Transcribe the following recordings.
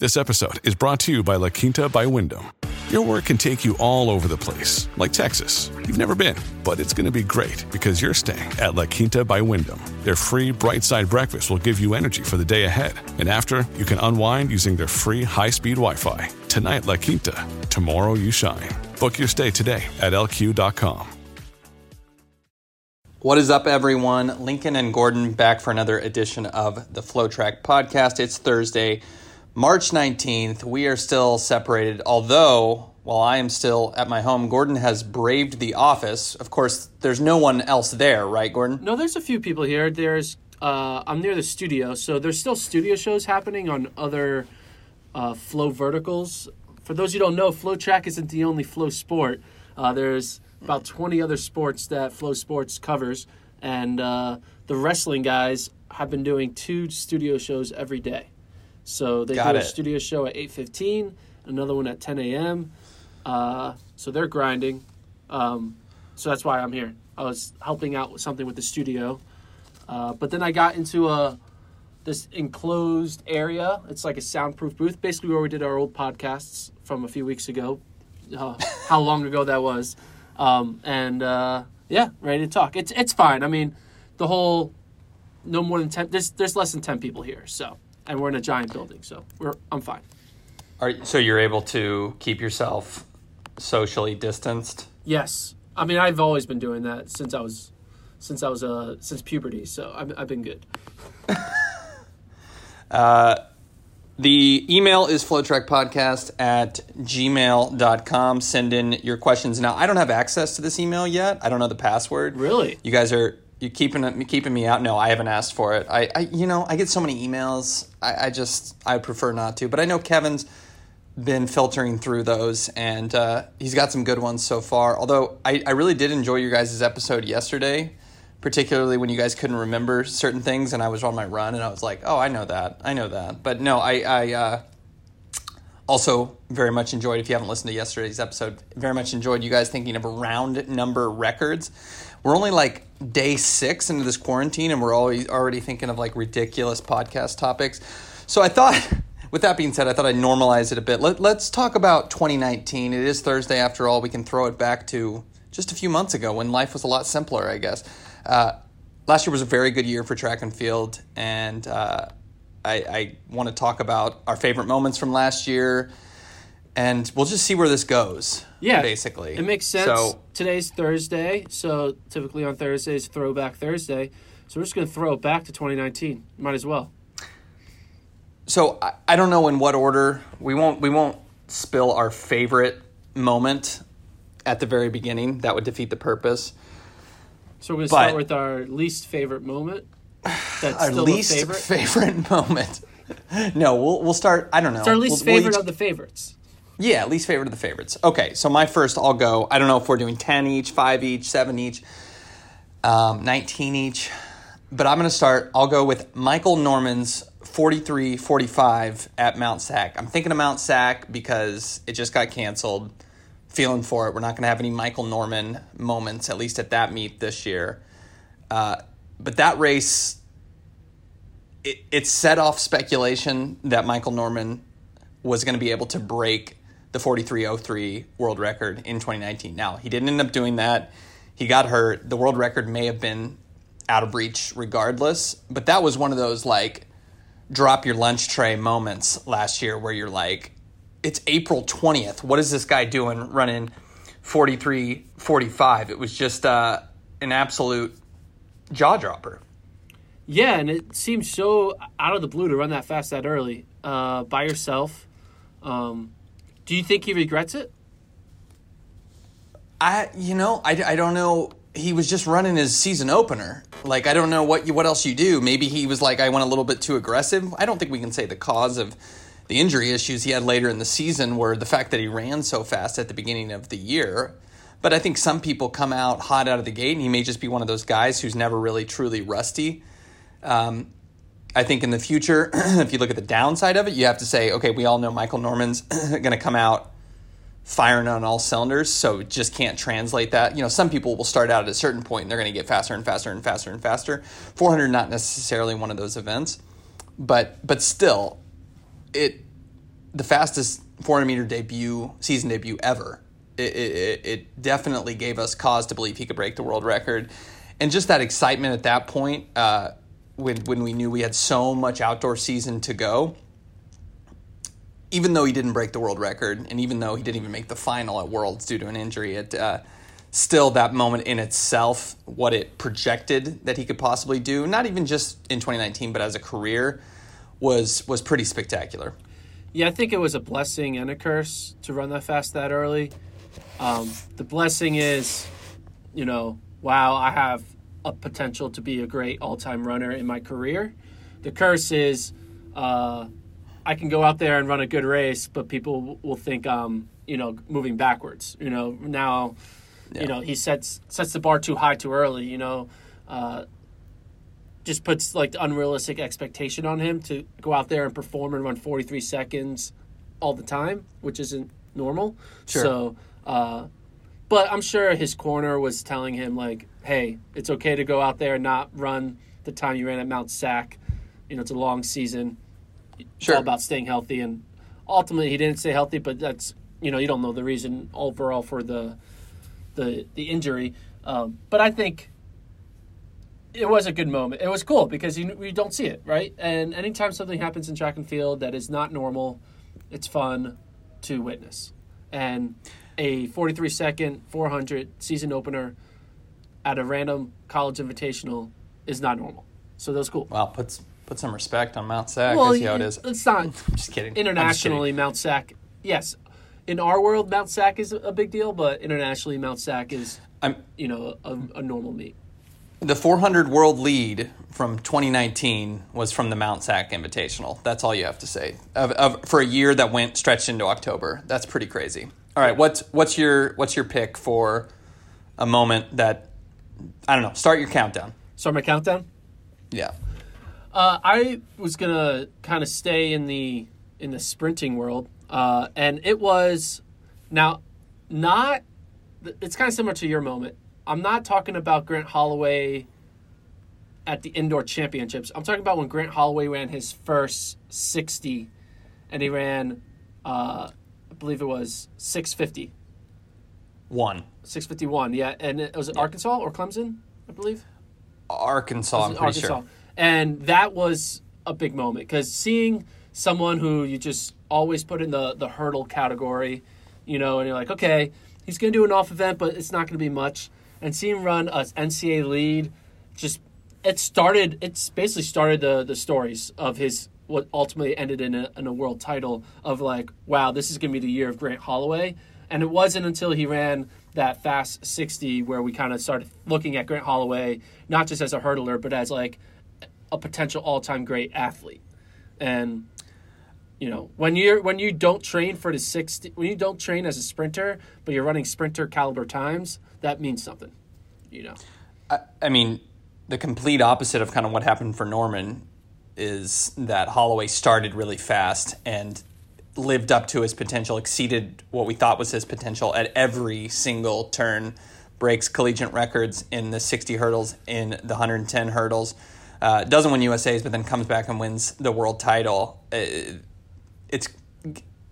This episode is brought to you by La Quinta by Wyndham. Your work can take you all over the place, like Texas. You've never been, but it's going to be great because you're staying at La Quinta by Wyndham. Their free bright side breakfast will give you energy for the day ahead. And after, you can unwind using their free high speed Wi Fi. Tonight, La Quinta. Tomorrow, you shine. Book your stay today at lq.com. What is up, everyone? Lincoln and Gordon back for another edition of the FloTrack podcast. It's Thursday, March 19th. We are still separated, although while I am still at my home, Gordon has braved the office. Of course, there's no one else there, right, Gordon? No, there's a few people here. There's uh, I'm near the studio, so there's still studio shows happening on other uh, flow verticals. For those who don't know, FloTrack isn't the only flow sport. Uh, there's about 20 other sports that FloSports covers, and uh, the wrestling guys have been doing two studio shows every day. So they Got do it. a studio show at 8:15, another one at 10 a.m. Uh, so they're grinding. Um, so that's why I'm here. I was helping out with something with the studio, uh, but then I got into a this enclosed area. It's like a soundproof booth, basically where we did our old podcasts from a few weeks ago. Uh, how long ago that was, um, and uh, yeah, ready to talk. It's it's fine. I mean, the whole no more than ten. There's there's less than ten people here, so and we're in a giant building, so we're I'm fine. Are, so you're able to keep yourself socially distanced? Yes, I mean I've always been doing that since I was since I was uh since puberty, so I've I've been good. The email is flowtrackpodcast at gmail.com. Send in your questions. Now, I don't have access to this email yet. I don't know the password. Really? You guys are you keeping keeping me out? No, I haven't asked for it. I, I you know, I get so many emails. I, I just I prefer not to. But I know Kevin's been filtering through those and uh, he's got some good ones so far. Although I, I really did enjoy your guys' episode yesterday, particularly when you guys couldn't remember certain things and I was on my run and I was like, oh, I know that. I know that. But no, I, I uh, also very much enjoyed, if you haven't listened to yesterday's episode, very much enjoyed you guys thinking of round number records. We're only like day six into this quarantine and we're always already thinking of like ridiculous podcast topics. So I thought, with that being said, I thought I'd normalize it a bit. Let, let's talk about 2019. It is Thursday after all. We can throw it back to just a few months ago when life was a lot simpler, I guess. Uh, last year was a very good year for track and field, and uh, I, I want to talk about our favorite moments from last year, and we'll just see where this goes. Yeah, basically, it makes sense. So Today's Thursday, so typically on Thursdays, Throwback Thursday. So we're just gonna throw it back to 2019. Might as well. So I, I don't know in what order. We won't we won't spill our favorite moment at the very beginning. That would defeat the purpose. So we're gonna start with our least favorite moment. That's Our least favorite. favorite moment. no, we'll we'll start. I don't know. It's our least We'll- we'll favorite each- of the favorites. Yeah, least favorite of the favorites. Okay, so my first, I'll go. I don't know if we're doing 10 each, 5 each, 7 each, um, 19 each, but I'm going to start. I'll go with Michael Norman's 43 45 at Mount Sac. I'm thinking of Mount Sac because it just got canceled. Feeling for it. We're not going to have any Michael Norman moments, at least at that meet this year. Uh, but that race, it, it set off speculation that Michael Norman was going to be able to break the 4303 world record in 2019. Now, he didn't end up doing that. He got hurt. The world record may have been out of reach regardless, but that was one of those like drop your lunch tray moments last year where you're like, it's April 20th. What is this guy doing running 43 45? It was just uh, an absolute jaw dropper. Yeah, and it seems so out of the blue to run that fast that early uh, by yourself. Um, do you think he regrets it? I, you know, I, I don't know. He was just running his season opener. Like, I don't know what you, what else you do. Maybe he was like, I went a little bit too aggressive. I don't think we can say the cause of the injury issues he had later in the season were the fact that he ran so fast at the beginning of the year. But I think some people come out hot out of the gate, and he may just be one of those guys who's never really truly rusty. Um, I think in the future, if you look at the downside of it, you have to say, okay, we all know Michael Norman's going to come out firing on all cylinders, so just can't translate that. You know, some people will start out at a certain point and they're going to get faster and faster and faster and faster. 400 not necessarily one of those events, but but still, it the fastest 400 meter debut season debut ever. It, it, it definitely gave us cause to believe he could break the world record, and just that excitement at that point. Uh, when when we knew we had so much outdoor season to go, even though he didn't break the world record, and even though he didn't even make the final at Worlds due to an injury, it uh, still that moment in itself, what it projected that he could possibly do, not even just in 2019, but as a career, was was pretty spectacular. Yeah, I think it was a blessing and a curse to run that fast that early. Um, the blessing is, you know, wow, I have a potential to be a great all-time runner in my career. The curse is. Uh, I can go out there and run a good race, but people will think um, you know, moving backwards. You know, now, yeah. you know, he sets sets the bar too high too early. You know, uh, just puts like unrealistic expectation on him to go out there and perform and run 43 seconds all the time, which isn't normal. Sure. So, uh, but I'm sure his corner was telling him like, "Hey, it's okay to go out there and not run the time you ran at Mount Sac. You know, it's a long season." sure. all about staying healthy. And ultimately, he didn't stay healthy, but that's you know you don't know the reason overall for the the the injury. Um, but I think it was a good moment. It was cool because you you don't see it right. And anytime something happens in track and field that is not normal, it's fun to witness. And a 43 second 400 season opener at a random college invitational is not normal. So that was cool. Wow, puts Put some respect on Mount Sac. Well, see how it is. It's not. I'm just kidding. Internationally, just kidding. Mount Sac. Yes, in our world, Mount Sac is a big deal, but internationally, Mount Sac is, I'm, you know, a, a normal meet. The 400 world lead from 2019 was from the Mount Sac Invitational. That's all you have to say. Of, of, for a year that went stretched into October. That's pretty crazy. All right, what's what's your what's your pick for a moment that I don't know? Start your countdown. Start my countdown. Yeah. Uh, I was gonna kind of stay in the in the sprinting world, uh, and it was now not. It's kind of similar to your moment. I'm not talking about Grant Holloway at the indoor championships. I'm talking about when Grant Holloway ran his first 60, and he ran, uh, I believe it was 650. One. 651, yeah. And it was it yeah. Arkansas or Clemson, I believe? Arkansas, I'm pretty Arkansas. sure and that was a big moment because seeing someone who you just always put in the the hurdle category, you know, and you're like, okay, he's going to do an off event, but it's not going to be much. And seeing him run a NCAA lead, just it started. It's basically started the the stories of his what ultimately ended in a, in a world title of like, wow, this is going to be the year of Grant Holloway. And it wasn't until he ran that fast 60 where we kind of started looking at Grant Holloway not just as a hurdler, but as like a potential all-time great athlete. And you know, when you're when you don't train for the 60 when you don't train as a sprinter, but you're running sprinter caliber times, that means something. You know. I, I mean, the complete opposite of kind of what happened for Norman is that Holloway started really fast and lived up to his potential, exceeded what we thought was his potential at every single turn, breaks collegiate records in the 60 hurdles, in the 110 hurdles uh, doesn't win USA's, but then comes back and wins the world title. Uh, it's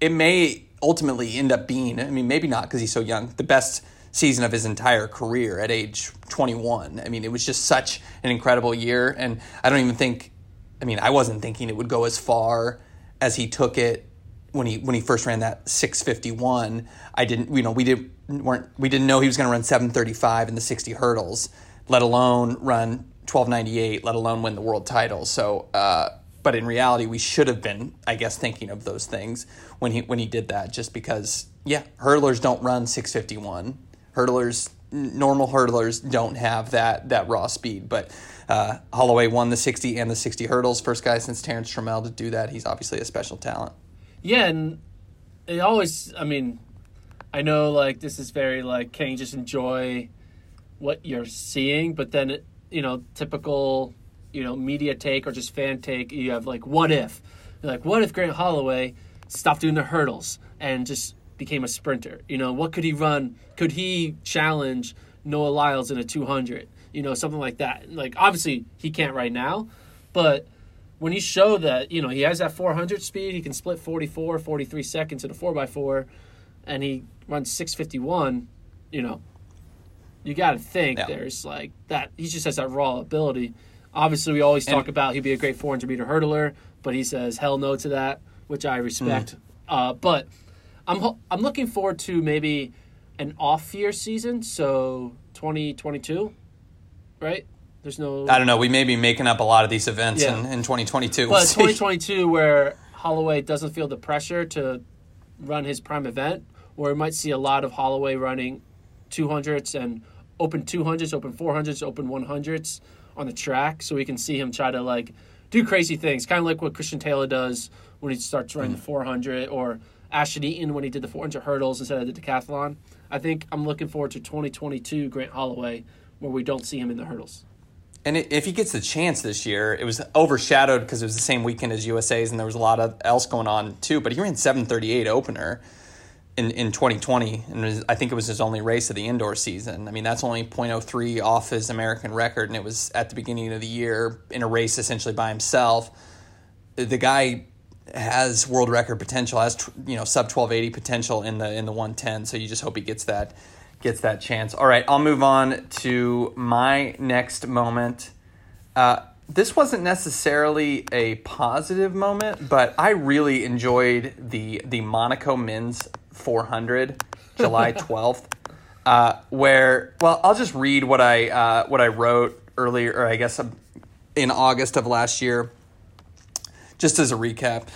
it may ultimately end up being. I mean, maybe not because he's so young. The best season of his entire career at age 21. I mean, it was just such an incredible year, and I don't even think I mean, I wasn't thinking it would go as far as he took it when he when he first ran that 651. I didn't, you know, we didn't weren't we didn't know he was going to run 735 in the 60 hurdles, let alone run 1298, let alone win the world title. So, uh, but in reality, we should have been, I guess, thinking of those things when he when he did that, just because, yeah, hurdlers don't run 651. Hurdlers, normal hurdlers don't have that that raw speed, but. Uh, Holloway won the 60 and the 60 hurdles. First guy since Terrence Trammell to do that. He's obviously a special talent. Yeah, and it always. I mean, I know like this is very like can you just enjoy what you're seeing, but then it, you know typical you know media take or just fan take. You have like what if, You're like what if Grant Holloway stopped doing the hurdles and just became a sprinter? You know what could he run? Could he challenge Noah Lyles in a 200? You know something like that. Like obviously he can't right now, but when he showed that you know he has that 400 speed, he can split 44, 43 seconds in a 4x4, and he runs 651. You know, you got to think Yeah. there's like that. He just has that raw ability. Obviously, we always talk And- about he'd be a great 400 meter hurdler, but he says hell no to that, which I respect. Mm. Uh, but I'm ho- I'm looking forward to maybe an off year season, so 2022, right? There's no I don't know. We may be making up a lot of these events Yeah. in, in 2022. We'll But 2022, where Holloway doesn't feel the pressure to run his prime event, where we might see a lot of Holloway running 200s and open 200s, open 400s, open 100s on the track, so we can see him try to like do crazy things, kind of like what Christian Taylor does when he starts running the mm. 400, or Ashton Eaton when he did the 400 hurdles instead of the decathlon. I think I'm looking forward to 2022 Grant Holloway, where we don't see him in the hurdles. And if he gets the chance this year, it was overshadowed because it was the same weekend as USA's, and there was a lot of else going on too. But he ran 738 opener in, in 2020, and was- I think it was his only race of the indoor season. I mean, that's only 0.03 off his American record, and it was at the beginning of the year in a race essentially by himself. The guy has world record potential, has you know sub 1280 potential in the in the 110. So you just hope he gets that gets that chance. All right, I'll move on to my next moment. Uh, this wasn't necessarily a positive moment, but I really enjoyed the the Monaco Men's 400, July 12th, uh, where well, I'll just read what I uh, what I wrote earlier, or I guess um, in August of last year just as a recap.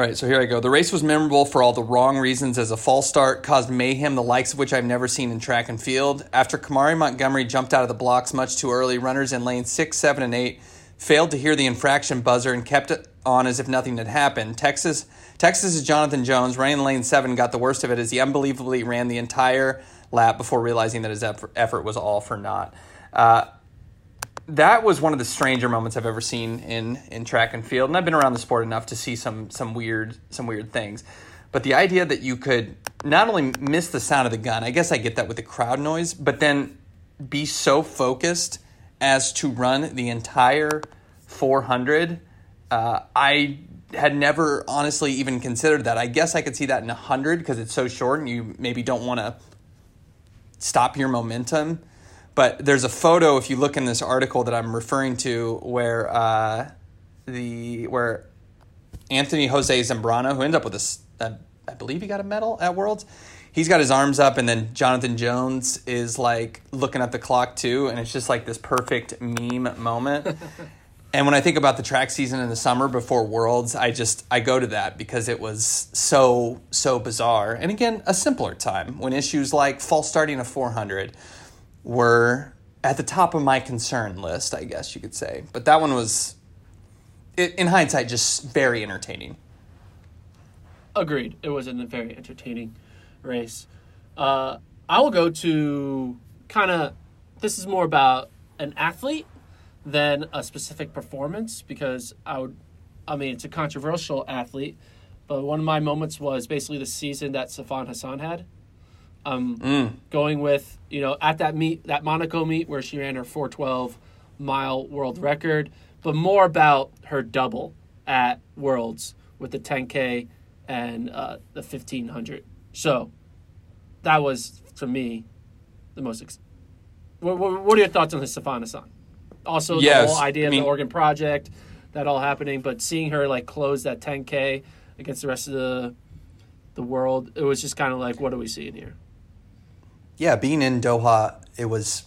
All right, so here I go. The race was memorable for all the wrong reasons as a false start caused mayhem, the likes of which I've never seen in track and field. After Kahmari Montgomery jumped out of the blocks much too early, runners in lanes 6, 7, and 8 failed to hear the infraction buzzer and kept it on as if nothing had happened. Texas Texas's Jonathan Jones, running in lane 7, got the worst of it as he unbelievably ran the entire lap before realizing that his effort, was all for naught. Uh, that was one of the stranger moments I've ever seen in in track and field, and I've been around the sport enough to see some some weird some weird things. But the idea that you could not only miss the sound of the gun, I guess I get that with the crowd noise, but then be so focused as to run the entire 400. Uh, I had never honestly even considered that. I guess I could see that in 100 because it's so short and you maybe don't want to stop your momentum. But there's a photo if you look in this article that I'm referring to where uh, the where Anthony Jose Zambrano, who ended up with this, uh, I believe he got a medal at Worlds. He's got his arms up, and then Jonathan Jones is like looking at the clock too, and it's just like this perfect meme moment. and when I think about the track season in the summer before Worlds, I just I go to that because it was so so bizarre. And again, a simpler time when issues like false starting a 400 were at the top of my concern list, I guess you could say. But that one was, in hindsight, just very entertaining. Agreed. It was a very entertaining race. Uh, I will go to kind of. This is more about an athlete than a specific performance because I would. I mean, it's a controversial athlete, but one of my moments was basically the season that Sifan Hassan had. Um, going with you know at that meet, that Monaco meet where she ran her 412 mile world record, but more about her double at Worlds with the 10k and uh, the 1500. So that was to me the most. Ex- what, what, what are your thoughts on the Sifan Hassan? Also, the Yes, whole idea I of mean- the Oregon Project, that all happening. But seeing her like close that 10k against the rest of the the world, it was just kind of like, what are we seeing here? Yeah, being in Doha, it was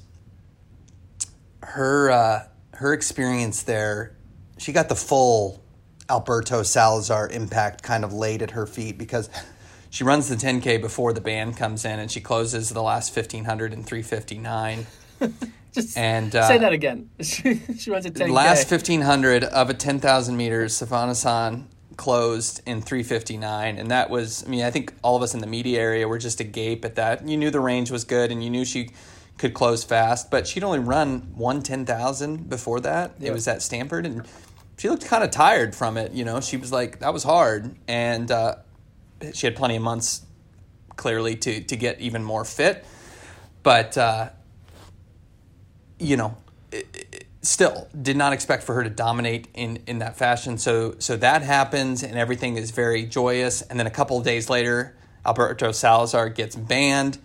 her uh, her experience there. She got the full Alberto Salazar impact kind of laid at her feet because she runs the 10K before the band comes in and she closes the last 1500 in 359. Just And, say uh, that again. she, she runs a 10k. The last 1500 of a 10,000 meters, Sifan Hassan closed in 359. And that was, I mean, I think all of us in the media area were just agape at that. You knew the range was good and you knew she could close fast, but she'd only run one 10,000 before that. It was at Stanford. And she looked kind of tired from it. You know, she was like, that was hard. And uh, she had plenty of months clearly to, to get even more fit. But, uh, you know, still did not expect for her to dominate in, in that fashion. So so that happens and everything is very joyous. And then a couple of days later, Alberto Salazar gets banned.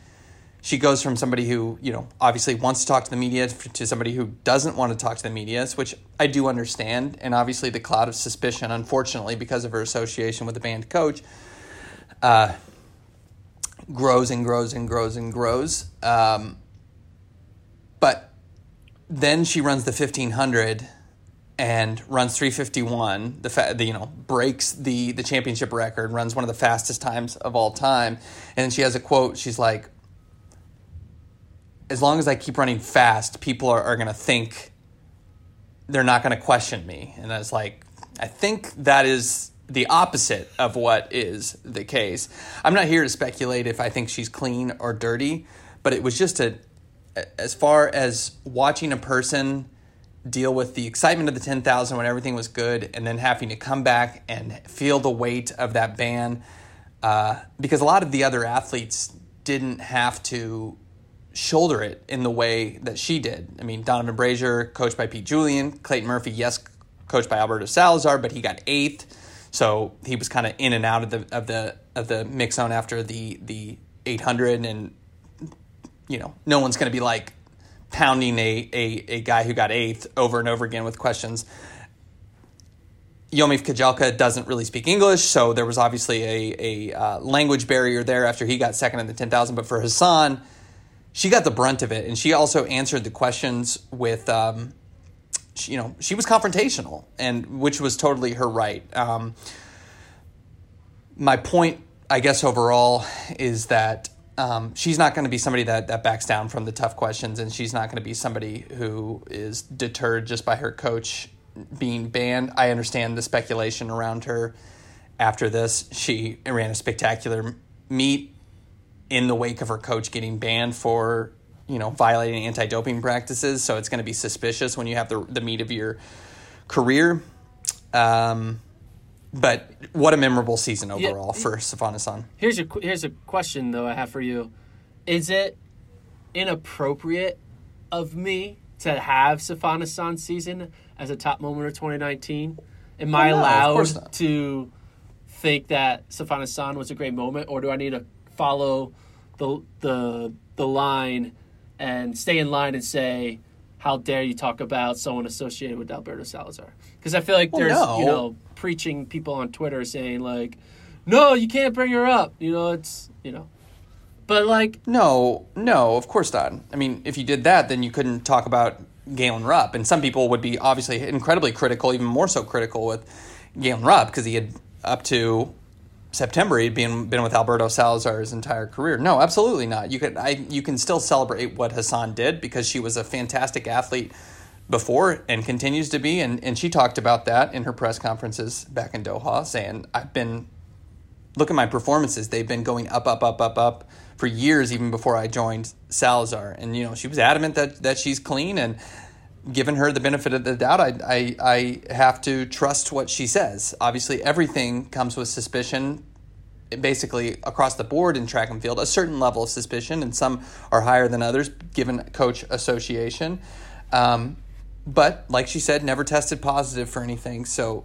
She goes from somebody who, you know, obviously wants to talk to the media to somebody who doesn't want to talk to the media, which I do understand. And obviously, the cloud of suspicion, unfortunately, because of her association with the banned coach, uh, grows and grows and grows and grows. Um, then she runs the 1500 and runs 351 the, fa- the you know breaks the the championship record runs one of the fastest times of all time. And she has a quote she's like as long as i keep running fast people are, are going to think they're not going to question me. And i was like i think that is the opposite of what is the case. I'm not here to speculate if i think she's clean or dirty but it was just a as far as watching a person deal with the excitement of the 10,000 when everything was good and then having to come back and feel the weight of that ban uh, because a lot of the other athletes didn't have to shoulder it in the way that she did. I mean, Donovan Brazier, coached by Pete Julian, Clayton Murphy, yes, coached by Alberto Salazar, but he got eighth, so he was kind of in and out of the of the of the mix zone after the the 800 and you know, no one's going to be like pounding a, a, a guy who got eighth over and over again with questions. Yomif Kejelcha doesn't really speak English, so there was obviously a, a uh, language barrier there after he got second in the 10,000. But for Hassan, she got the brunt of it, and she also answered the questions with, um, she, you know, she was confrontational, and which was totally her right. Um, my point, I guess, overall is that um, she's not going to be somebody that, that backs down from the tough questions, and she's not going to be somebody who is deterred just by her coach being banned. I understand the speculation around her after this. She ran a spectacular meet in the wake of her coach getting banned for you know violating anti-doping practices. So it's going to be suspicious when you have the the meet of your career. Um, but what a memorable season Yeah. overall for Sifan Hassan. Here's a here's a question though I have for you: Is it inappropriate of me to have Sifan Hassan's season as a top moment of 2019? Am I Oh, no, allowed to think that Safana San was a great moment, or do I need to follow the the the line and stay in line and say? How dare you talk about someone associated with Alberto Salazar? Because I feel like Well, there's no. you know preaching people on Twitter saying like, no, you can't bring her up. You know, it's you know, but like, No, no, of course not. I mean, if you did that, then you couldn't talk about Galen Rupp. And some people would be obviously incredibly critical, even more so critical with Galen Rupp because he had up to September he'd been been with Alberto Salazar his entire career. No, absolutely not. You could I you can still celebrate what Hassan did because she was a fantastic athlete before and continues to be and, and she talked about that in her press conferences back in Doha saying I've been look at my performances. They've been going up, up, up, up, up for years, even before I joined Salazar. And you know, she was adamant that that she's clean, and given her the benefit of the doubt, I I, I have to trust what she says. Obviously, everything comes with suspicion. Basically, across the board in track and field, a certain level of suspicion, and some are higher than others, given coach association. Um, but like she said, never tested positive for anything. So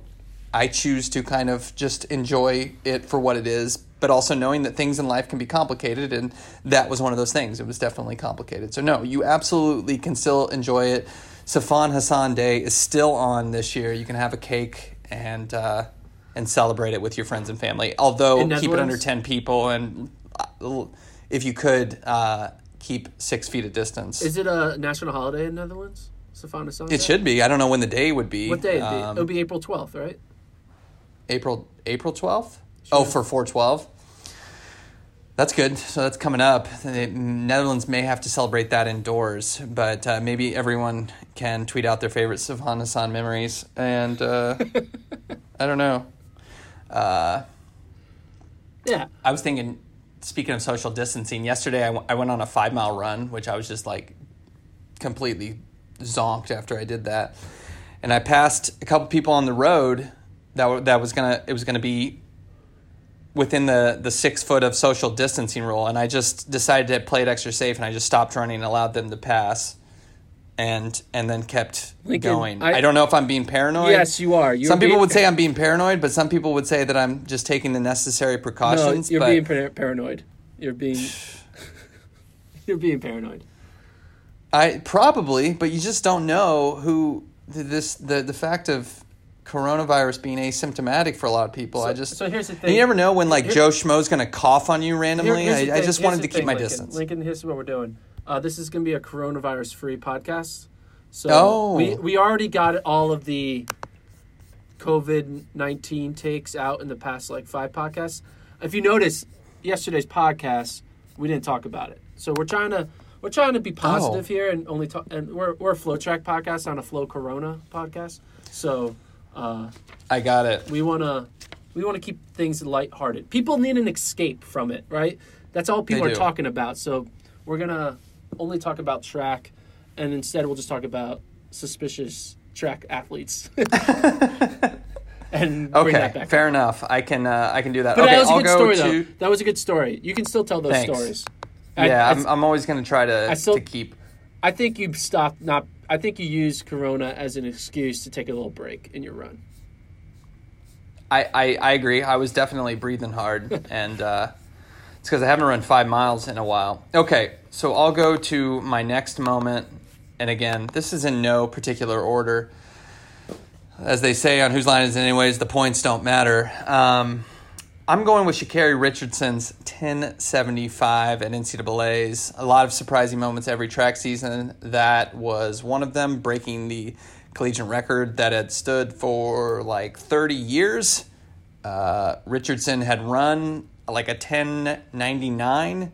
I choose to kind of just enjoy it for what it is, but also knowing that things in life can be complicated, and that was one of those things. It was definitely complicated. So no, you absolutely can still enjoy it. Sifan Hassan Day is still on this year. You can have a cake and uh, and celebrate it with your friends and family. Although In keep it under ten people, and uh, if you could uh, keep six feet of distance. Is it a national holiday in the Netherlands? Safana Sunday? it should be. I don't know when the day would be. What day? Um, It'll be April 12th, right? April April twelfth. Oh, for four twelve. That's good. So that's coming up. The Netherlands may have to celebrate that indoors, but uh, maybe everyone can tweet out their favorite Sifan Hassan memories. And uh, I don't know. Uh, Yeah. I was thinking, speaking of social distancing, yesterday I, w- I went on a five mile run, which I was just like completely zonked after I did that. And I passed a couple people on the road that that was gonna it was gonna be within the the six foot of social distancing rule, and I just decided to play it extra safe, and I just stopped running and allowed them to pass. And and then kept Lincoln, going. I- I, don't know if I'm being paranoid. Yes, you are. You're some people would say I'm being paranoid, but some people would say that I'm just taking the necessary No, precautions. you're but being par- paranoid. You're being. you're being paranoid. I probably, but you just don't know who th- this the the fact of coronavirus being asymptomatic for a lot of people. I just so here's the thing. you never know when like Here- Joe Schmo's going to cough on you randomly. here's the I, I just here's wanted to keep thing, my Lincoln. distance. Lincoln, here's what we're doing. Uh, this is going to be a coronavirus free podcast. So Oh. we we already got all of the COVID nineteen takes out in the past like five podcasts. If you notice, yesterday's podcast we didn't talk about it. So we're trying to we're trying to be positive Oh. here and only talk. And we're we're a FloTrack podcast on a Flow Corona podcast. So uh, I got it. we want to we want to keep things lighthearted. People need an escape from it, right? That's all people They are do. talking about. So we're gonna only talk about track, and instead we'll just talk about suspicious track athletes. and bring Okay, that back. fair enough. I can uh, I can do that. But okay, that was a I'll good story, to. though. That was a good story. You can still tell those Thanks. stories. Yeah, I, I'm, I'm always going to try to I still- to keep. I think you stopped not. I think you used Corona as an excuse to take a little break in your run. I, I, I agree. I was definitely breathing hard, and uh, it's because I haven't run five miles in a while. Okay, so I'll go to my next moment, and again, this is in no particular order. As they say on Whose Line Is It Anyways, the points don't matter. Um, I'm going with Sha'Carri Richardson's 1075 at NCAA's. A lot of surprising moments every track season. That was one of them, breaking the collegiate record that had stood for like 30 years. Uh, Richardson had run like a 1099.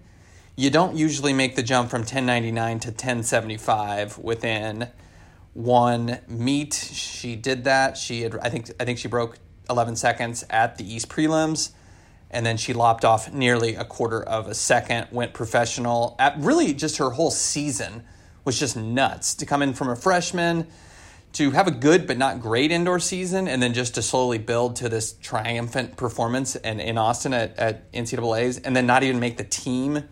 You don't usually make the jump from 1099 to 1075 within one meet. She did that. She had, I think, I think she broke 11 seconds at the East prelims, and then she lopped off nearly a quarter of a second. Went professional. At really, just her whole season was just nuts to come in from a freshman to have a good but not great indoor season, and then just to slowly build to this triumphant performance and in Austin at, at NCAA's, and then not even make the team,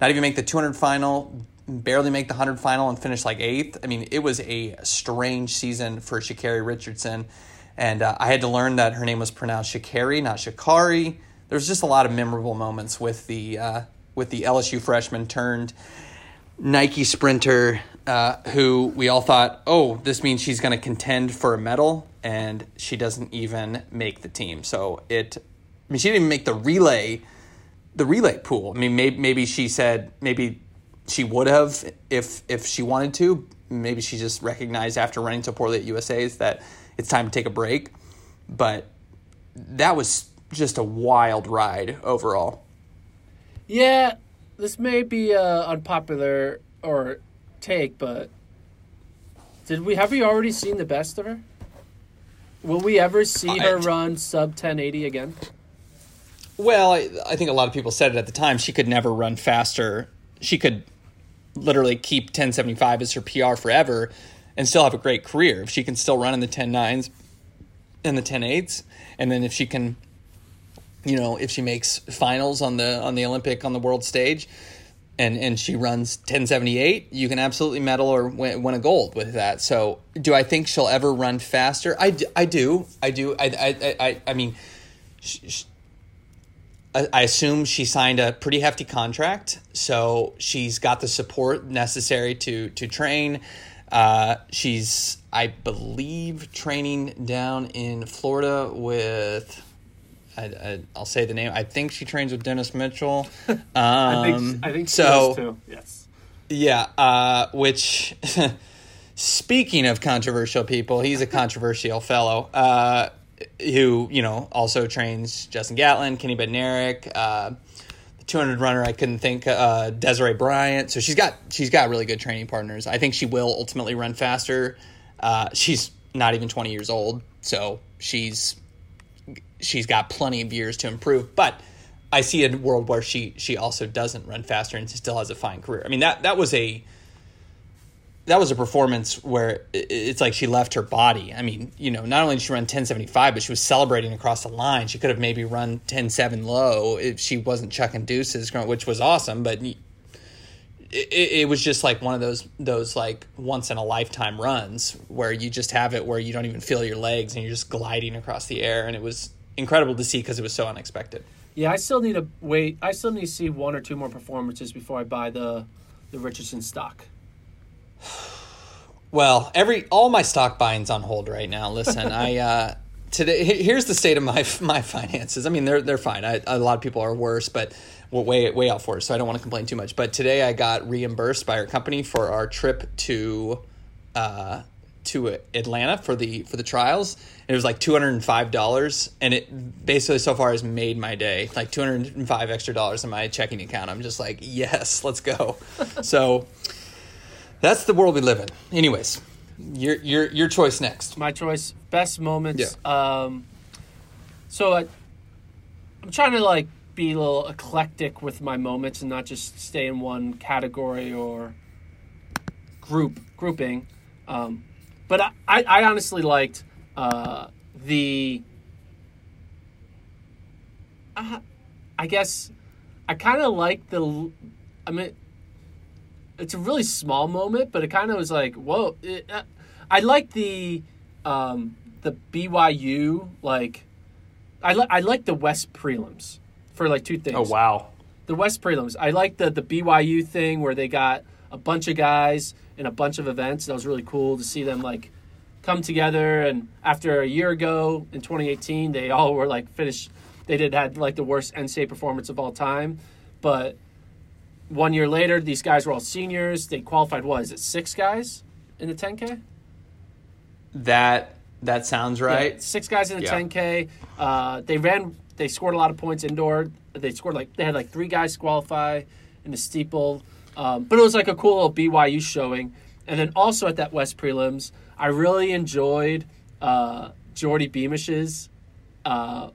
not even make the 200 final, barely make the 100 final, and finish like eighth. I mean, it was a strange season for Sha'Carri Richardson, and uh, I had to learn that her name was pronounced Shakari, not Shakari. There's just a lot of memorable moments with the uh, with the LSU freshman turned Nike sprinter uh, who we all thought, oh, this means she's going to contend for a medal, and she doesn't even make the team. So it, I mean, she didn't even make the relay, the relay pool. I mean, maybe, maybe she said maybe she would have if if she wanted to. Maybe she just recognized after running so poorly at USA's that it's time to take a break. But that was just a wild ride overall. Yeah, this may be uh, unpopular or take, but did we have we already seen the best of her? Will we ever see her run sub 1080 again? Well, I, I think a lot of people said it at the time. She could never run faster. She could literally keep 1075 as her PR forever and still have a great career. If she can still run in the 10.9s and the 10.8s, and then if she can, you know, if she makes finals on the on the Olympic on the world stage, and and she runs 1078, you can absolutely medal or win, win a gold with that. So, do I think she'll ever run faster? I, I do. I do. I I I, I mean. Sh- sh- I I assume she signed a pretty hefty contract, so she's got the support necessary to to train. Uh, she's, I believe, training down in Florida with. I, I, I'll say the name. I think she trains with Dennis Mitchell. Um, I think I think she so. Yes. Yeah, uh, which, speaking of controversial people, he's a controversial fellow uh, who, you know, also trains Justin Gatlin, Kenny Bednarek, uh, the 200 runner. I couldn't think uh, Desiree Bryant. So she's got she's got really good training partners. I think she will ultimately run faster. Uh, she's not even 20 years old, so she's she's got plenty of years to improve. But I see a world where she she also doesn't run faster and she still has a fine career. I mean that that was a that was a performance where it's like she left her body. I mean, you know, not only did she run 1075, but she was celebrating across the line. She could have maybe run 107 low if she wasn't chucking deuces, which was awesome. But it, it was just like one of those those like once in a lifetime runs where you just have it where you don't even feel your legs and you're just gliding across the air, and it was incredible to see because it was so unexpected. Yeah, I still need to wait. I still need to see one or two more performances before I buy the the Richardson stock. Well, every all my stock buying's on hold right now. Listen, I uh, today here's the state of my my finances. I mean, they're they're fine. I, a lot of people are worse, but way way out for it, so I don't want to complain too much. But today I got reimbursed by our company for our trip to uh, to Atlanta for the for the trials. It was like two hundred and five dollars, and it basically so far has made my day. Like two hundred and five extra dollars in my checking account. I'm just like, yes, let's go. so that's the world we live in. Anyways, your your your choice next. My choice, best moments. Um, so I, I'm trying to like be a little eclectic with my moments and not just stay in one category or group grouping. Um, but I, I, I honestly liked uh, the. Uh, I guess I kind of like the. I mean, it's a really small moment, but it kind of was like, whoa. It, uh, I like the um, the BYU like. I like I like the West prelims for like two things. Oh wow. The West prelims. I like the the BYU thing where they got a bunch of guys in a bunch of events. That was really cool to see them like come together. And after a year ago in 2018, they all were like finished. They did had like the worst NCAA performance of all time, but one year later, these guys were all seniors. They qualified. What is it? Six guys in the 10K. That that sounds right. Yeah, six guys in the Yeah. 10K. Uh, they ran. They scored a lot of points indoor. They scored like they had like three guys qualify in the steeple. Um, but it was like a cool little BYU showing. And then also at that West prelims, I really enjoyed uh, Geordie Beamish's uh,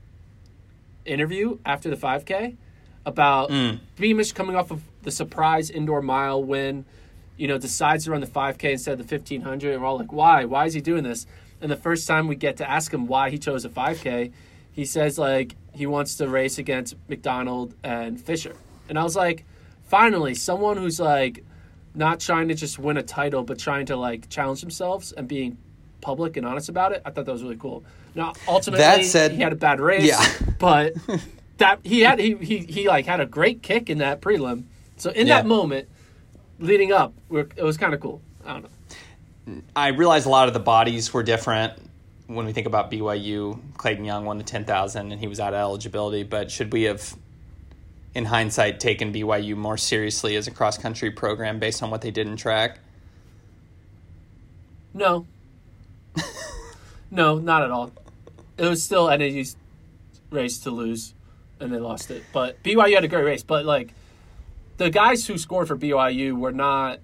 interview after the 5K about Beamish coming off of the surprise indoor mile win. You know, decides to run the 5K instead of the 1500. And we're all like, why? Why is he doing this? And the first time we get to ask him why he chose a 5K, he says like he wants to race against McDonald and Fisher. And I was like, finally, someone who's like not trying to just win a title, but trying to like challenge themselves and being public and honest about it. I thought that was really cool. Now, ultimately, That said- he had a bad race, Yeah. but that he had he, he he like had a great kick in that prelim. So in Yeah. that moment, leading up, it was kind of cool. I don't know. I realized a lot of the bodies were different when we think about BYU. Clayton Young won the ten thousand, and he was out of eligibility. But should we have, in hindsight, taken BYU more seriously as a cross country program based on what they did in track? No. no, not at all. It was still NAU's race to lose, and they lost it. But BYU had a great race. But like, the guys who scored for BYU were not.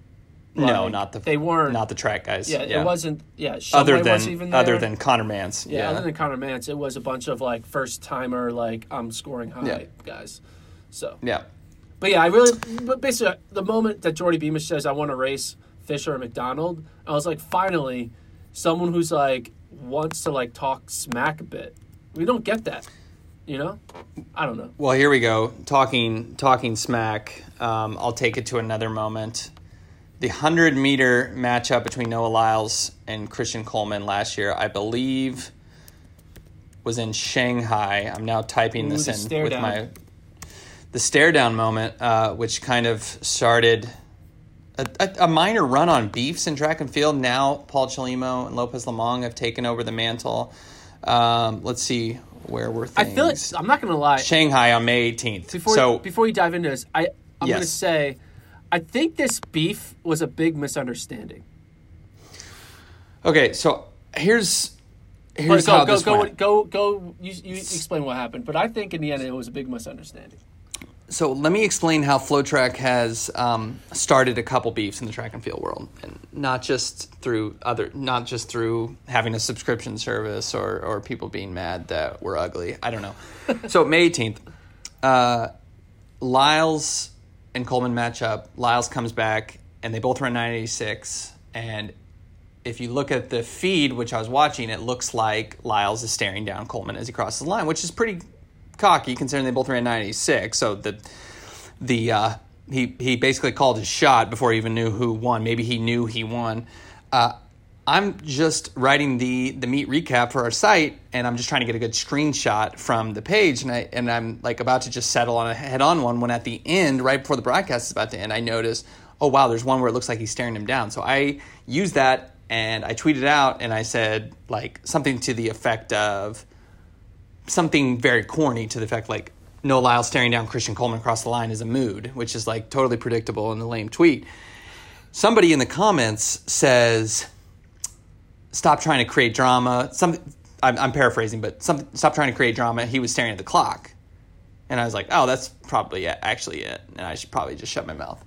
No, like, not the They weren't. not the track guys. Yeah, it wasn't. Yeah, other Shumway wasn't even than other than Conner Mantz. Yeah, Yeah, other than Conner Mantz, it was a bunch of like first timer, like I'm scoring high Yeah. guys. So, yeah. but yeah, I really, but basically, the moment that Geordie Beamish says I want to race Fisher or McDonald, I was like, finally, someone who's like wants to like talk smack a bit. We don't get that, you know. I don't know. Well, here we go. Talking talking smack. Um, I'll take it to another moment. The hundred meter matchup between Noah Lyles and Christian Coleman last year, I believe, was in Shanghai. I'm now typing Ooh, this in with down. my the stare down moment, uh, which kind of started a, a, a minor run on beefs in track and field. Now Paul Chelimo and Lopez Lomong have taken over the mantle. Um, let's see where we're. I feel like I'm not gonna lie. Shanghai on May 18th. Before so before you dive into this, I I'm gonna say, I think this beef was a big misunderstanding. okay, so here's here's go how go this go went. go go. You, you explain what happened, but I think in the end it was a big misunderstanding. So let me explain how FloTrack has um, started a couple beefs in the track and field world, and not just through other, not just through having a subscription service or or people being mad that we're ugly. I don't know. so May eighteenth, uh, Lyles and Coleman match up. Lyles comes back, and they both run nine eighty six. And if you look at the feed, which I was watching, it looks like Lyles is staring down Coleman as he crosses the line, which is pretty cocky considering they both ran 96. So the the uh, he he basically called his shot before he even knew who won. Maybe he knew he won. Uh, I'm just writing the the meet recap for our site, and I'm just trying to get a good screenshot from the page, and I and I'm like about to just settle on a head on one when at the end, right before the broadcast is about to end, I notice, oh wow, there's one where it looks like he's staring him down. So I used that and I tweeted out and I said like something to the effect of something very corny to the effect like Noah Lyle staring down Christian Coleman across the line is a mood, which is like totally predictable in the lame tweet. Somebody in the comments says, "Stop trying to create drama." Some, I'm, I'm paraphrasing, but some, stop trying to create drama. He was staring at the clock, and I was like, "Oh, that's probably actually it," and I should probably just shut my mouth.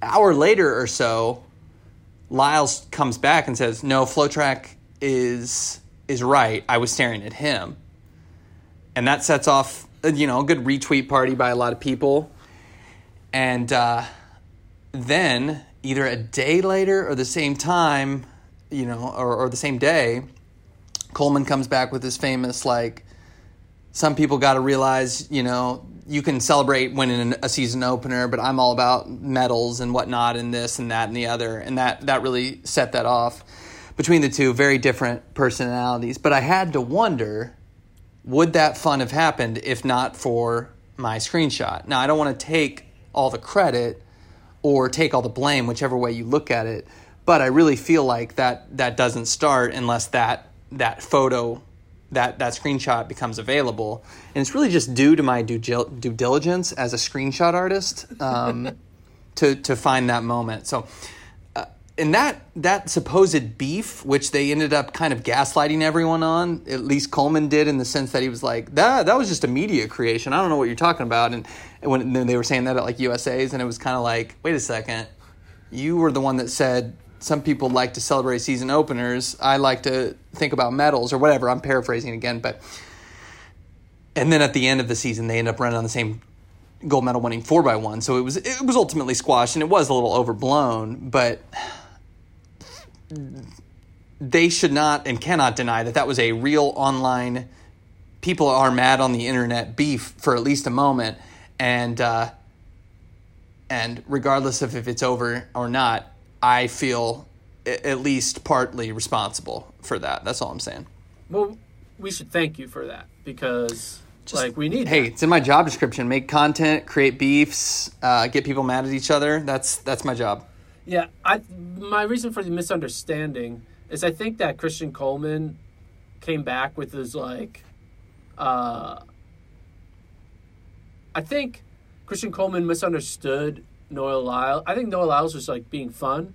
Hour later or so, Lyles comes back and says, "No, FloTrack is is right. I was staring at him." and that sets off you know a good retweet party by a lot of people and uh, then either a day later or the same time you know or, or the same day coleman comes back with his famous like some people got to realize you know you can celebrate winning a season opener but i'm all about medals and whatnot and this and that and the other and that that really set that off between the two very different personalities but i had to wonder would that fun have happened if not for my screenshot? Now, I don't want to take all the credit or take all the blame, whichever way you look at it, but I really feel like that that doesn't start unless that that photo that that screenshot becomes available, and it's really just due to my due, due diligence as a screenshot artist um, to to find that moment. So and that that supposed beef, which they ended up kind of gaslighting everyone on, at least Coleman did, in the sense that he was like, "That that was just a media creation. I don't know what you're talking about." And, when then they were saying that at like USA's, and it was kind of like, "Wait a second, you were the one that said some people like to celebrate season openers. I like to think about medals or whatever." I'm paraphrasing again, but and then at the end of the season, they end up running on the same gold medal winning four by one. So it was it was ultimately squashed, and it was a little overblown, but they should not and cannot deny that that was a real online people are mad on the internet beef for at least a moment and uh, and regardless of if it's over or not i feel at least partly responsible for that that's all i'm saying Well, we should thank you for that because like we need. hey that. it's in my job description make content create beefs uh, get people mad at each other that's that's my job Yeah, I my reason for the misunderstanding is I think that Christian Coleman came back with his like uh I think Christian Coleman misunderstood Noah Lyle. I think Noah Lyles was like being fun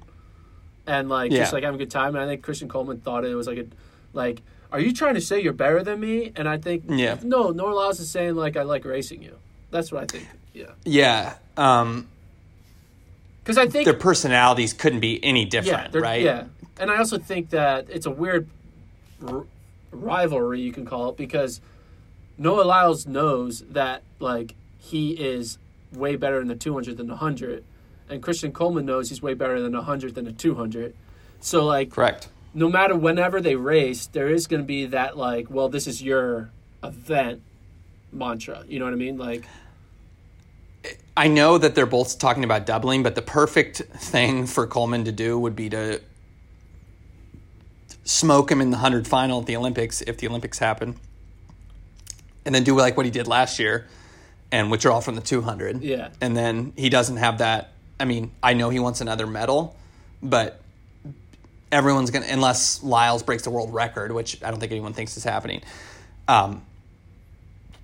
and like Yeah. just like having a good time and I think Christian Coleman thought it was like a like are you trying to say you're better than me? And I think Yeah. no, Noah Lyles is saying like I like racing you. That's what I think. Yeah. yeah um, Cuz I think their personalities couldn't be any different they're- right Yeah, and I also think that it's a weird r- rivalry you can call it because Noah Lyles knows that like he is way better in the 200 than the 100, and Christian Coleman knows he's way better than the 100 than the 200. So like, correct no matter whenever they race, there is going to be that like, well, this is your event mantra. You know what I mean? Like, I know that they're both talking about doubling, but the perfect thing for Coleman to do would be to smoke him in the 100 final at the Olympics if the Olympics happen. And then do like what he did last year and which are all from the 200. Yeah. And then he doesn't have that I mean, I know he wants another medal, but everyone's gonna unless Lyles breaks the world record, which I don't think anyone thinks is happening. Um,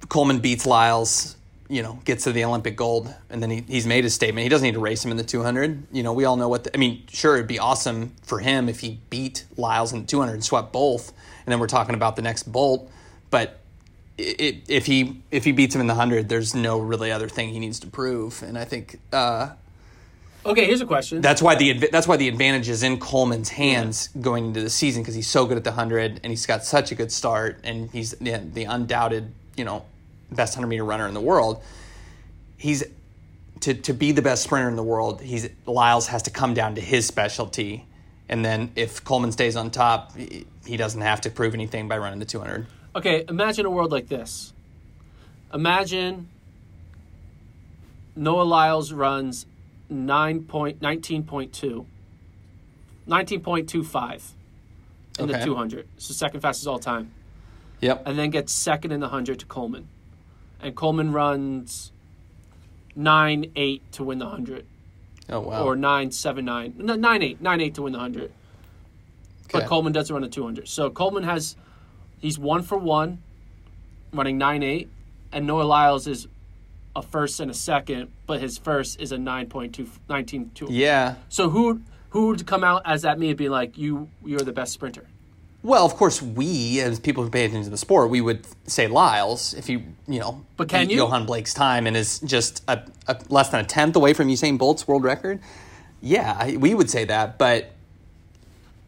Coleman beats Lyles, you know, gets to the Olympic gold, and then he, he's made his statement. He doesn't need to race him in the 200. You know, we all know what. The, I mean, sure, it'd be awesome for him if he beat Lyles in the 200 and swept both, and then we're talking about the next Bolt. But if he if he beats him in the 100, there's no really other thing he needs to prove, and I think. Uh, Okay, here's a question. that's why the that's why the advantage is in Coleman's hands going into the season because he's so good at the hundred and he's got such a good start and he's the, the undoubted you know best hundred meter runner in the world. He's to to be the best sprinter in the world. He's Lyles has to come down to his specialty, and then if Coleman stays on top, he he doesn't have to prove anything by running the two hundred. Okay, imagine a world like this. Imagine Noah Lyles runs 9 point, 19.2, 19.25 in the 200. It's the second fastest all time. Yep. And then gets second in the 100 to Coleman. And Coleman runs 9 8 to win the 100. Oh wow. Or 9 7 9. 9 8. 9 8 to win the 100. Okay. But Coleman doesn't run a 200. So Coleman has, he's one for one, running 9 8. And Noah Lyles is a first and a second, but his first is a 9.2, 19.2. yeah. So who who would come out as that me and be like, you, you're the best sprinter? Well, of course, we as people who pay attention to the sport, we would say Lyles if you you know, But can you? Yohan Blake's time and is just a, a less than a tenth away from Usain Bolt's world record. Yeah, I, we would say that, but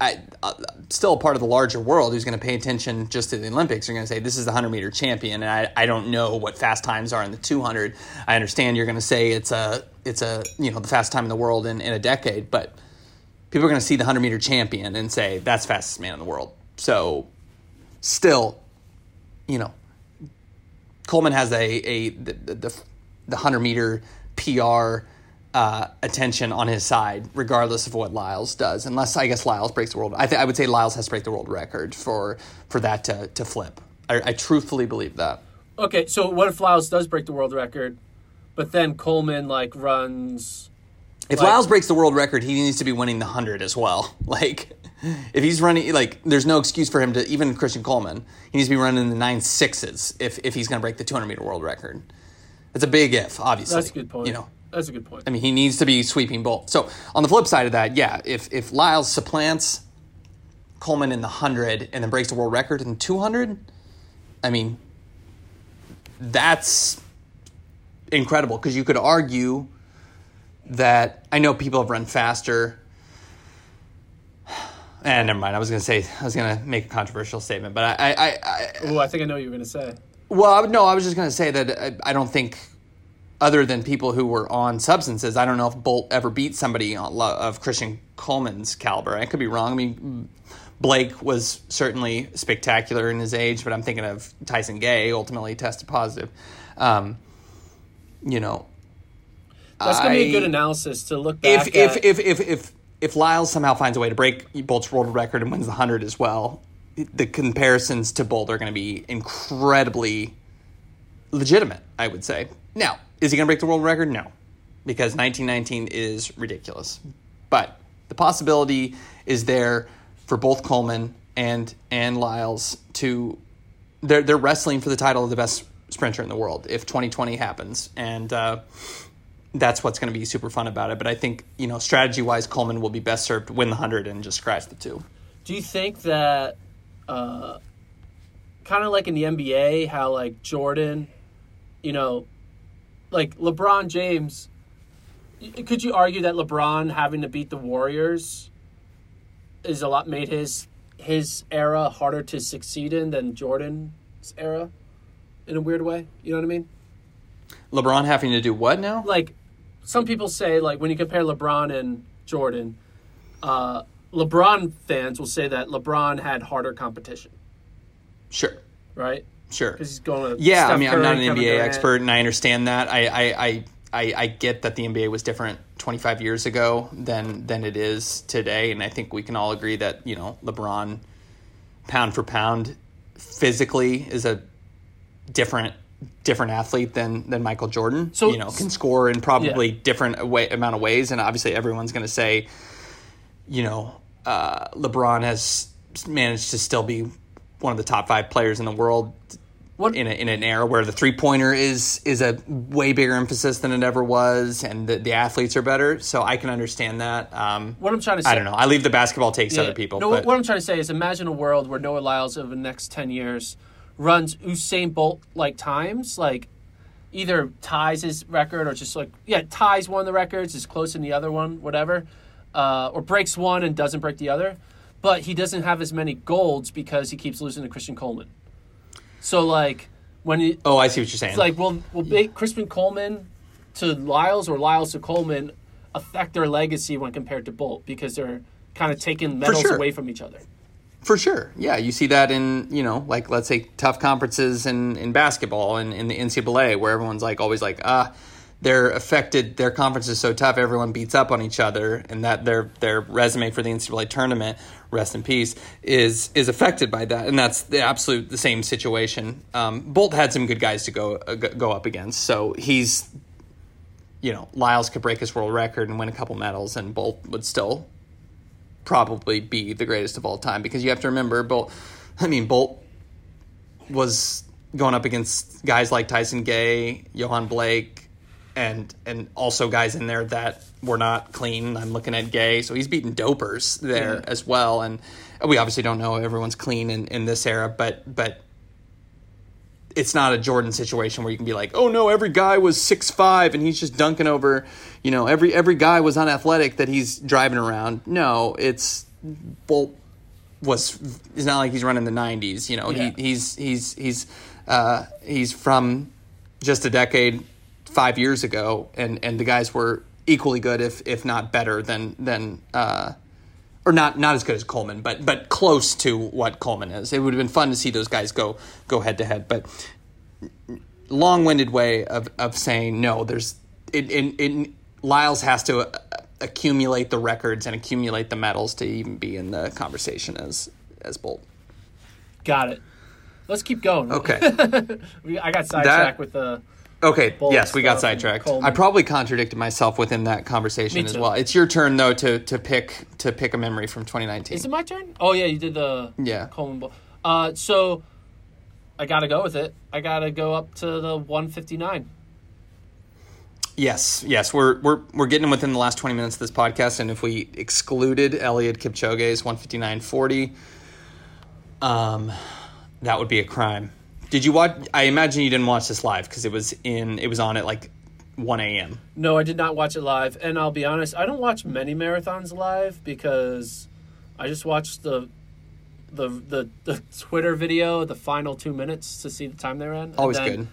I uh, still a part of the larger world who's going to pay attention just to the Olympics. Are going to say this is the hundred meter champion, and I, I don't know what fast times are in the two hundred. I understand you're going to say it's a it's a you know the fastest time in the world in, in a decade, but people are going to see the 100 meter champion and say that's fastest man in the world. So still, you know, Coleman has a, a the, the, the 100 meter PR uh, attention on his side, regardless of what Lyles does. Unless I guess Lyles breaks the world. I, th- I would say Lyles has to break the world record for for that to, to flip. I, I truthfully believe that. Okay, so what if Lyles does break the world record, but then Coleman like runs If Like- Lyles breaks the world record, he needs to be winning the hundred as well. Like, if he's running, like, there's no excuse for him to even Christian Coleman. He needs to be running the nine sixes if if he's going to break the 200 meter world record. That's a big if, obviously. That's a good point. You know, That's a good point. I mean, he needs to be sweeping both. So on the flip side of that, yeah, if if Lyles supplants Coleman in the hundred and then breaks the world record in 200, I mean, that's incredible because you could argue that I know people have run faster. And never mind. I was going to say I was going to make a controversial statement, but I, I, I, Oh, I think I know what you're gonna say. well, I no, I was just going to say that I, I don't think, other than people who were on substances, I don't know if Bolt ever beat somebody of Christian Coleman's caliber. I could be wrong. I mean, Blake was certainly spectacular in his age, but I'm thinking of Tyson Gay, ultimately tested positive. Um, you know, That's gonna be a good analysis to look back if if, at. if if if if Lyles somehow finds a way to break Bolt's world record and wins the hundred as well, the comparisons to Bolt are going to be incredibly legitimate. I would say. Now, is he going to break the world record? No, because 1919 is ridiculous. But the possibility is there for both Coleman and and Lyles to they're they're wrestling for the title of the best sprinter in the world if 2020 happens and. Uh, that's what's going to be super fun about it. But I think you know, strategy wise, Coleman will be best served to win the hundred and just scratch the two. Do you think that, uh, kind of like in the NBA, how like Jordan, you know, like LeBron James, could you argue that LeBron having to beat the Warriors is a lot made his his era harder to succeed in than Jordan's era, in a weird way? You know what I mean? LeBron having to do what now? like some people say like when you compare LeBron and Jordan, uh, LeBron fans will say that LeBron had harder competition, Sure, right? Sure. Because he's going to Yeah, I Steph mean, I'm not an Kevin NBA Durant. expert, and I understand that. I, I, I, I, I get that the NBA was different 25 years ago than than it is today, and I think we can all agree that you know LeBron, pound for pound, physically is a different different athlete than than Michael Jordan. So- you know, can score in probably Yeah. different way, amount of ways, and obviously everyone's going to say, you know, uh, LeBron has managed to still be one of the top five players in the world What- in, a, in an era where the three pointer is is a way bigger emphasis than it ever was, and the, the athletes are better. So I can understand that. Um, What I'm trying to say, I don't know. I leave the basketball takes to Yeah. other people. No, but what I'm trying to say is imagine a world where Noah Lyles over the next 10 years runs Usain Bolt like times, like either ties his record or just like, yeah, ties one of the records, is close in the other one, whatever, uh, or breaks one and doesn't break the other. But he doesn't have as many golds because he keeps losing to Christian Coleman. So, like, when he, oh, I see what you're saying. it's like, will will yeah. Christian Coleman to Lyles or Lyles to Coleman affect their legacy when compared to Bolt because they're kind of taking medals sure. away from each other? For sure. Yeah, you see that in, you know, like let's say tough conferences in, in basketball and in the NCAA where everyone's like always like, ah, they're affected their conference is so tough, everyone beats up on each other and that their their resume for the NCAA tournament, rest in peace, is is affected by that. And that's the absolute the same situation. Um, Bolt had some good guys to go uh, go up against. So he's you know, Lyles could break his world record and win a couple medals and Bolt would still probably be the greatest of all time because you have to remember Bolt. I mean, Bolt was going up against guys like Tyson Gay, Yohan Blake, and and also guys in there that were not clean. I'm looking at Gay, so he's beating dopers there as well. And we obviously don't know everyone's clean in, in this era, but but it's not a Jordan situation where you can be like, oh no, every guy was six five and he's just dunking over, you know, every every guy was unathletic that he's driving around. No, it's Bolt was. It's not like he's running the nineties. You know, Yeah. he, he's he's he's uh, he's from just a decade, five years ago, and and the guys were equally good, if if not better than than. Uh, or not not as good as Coleman, but but close to what Coleman is. It would have been fun to see those guys go go head to head. But long winded way of, of saying no. There's it, it, it, Lyles has to uh, accumulate the records and accumulate the medals to even be in the conversation as as Bolt. Got it. Let's keep going. Okay. We- I got sidetracked with the. Okay. Bolt yes, we got sidetracked. I probably contradicted myself within that conversation Me as too. well. It's your turn though to to pick to pick a memory from 2019. Is it my turn? Oh yeah, you did the Yeah. Coleman Bowl. Uh, so I gotta go with it. I gotta go up to the 159. Yes, yes, we're we're we're getting within the last twenty minutes of this podcast, and if we excluded Eliud Kipchoge's one fifty nine forty, um, that would be a crime. Did you watch? I imagine you didn't watch this live because it was in it was on at like one a.m. No, I did not watch it live, and I'll be honest, I don't watch many marathons live because I just watch the the the, the Twitter video, the final two minutes to see the time they're in. and Always then good.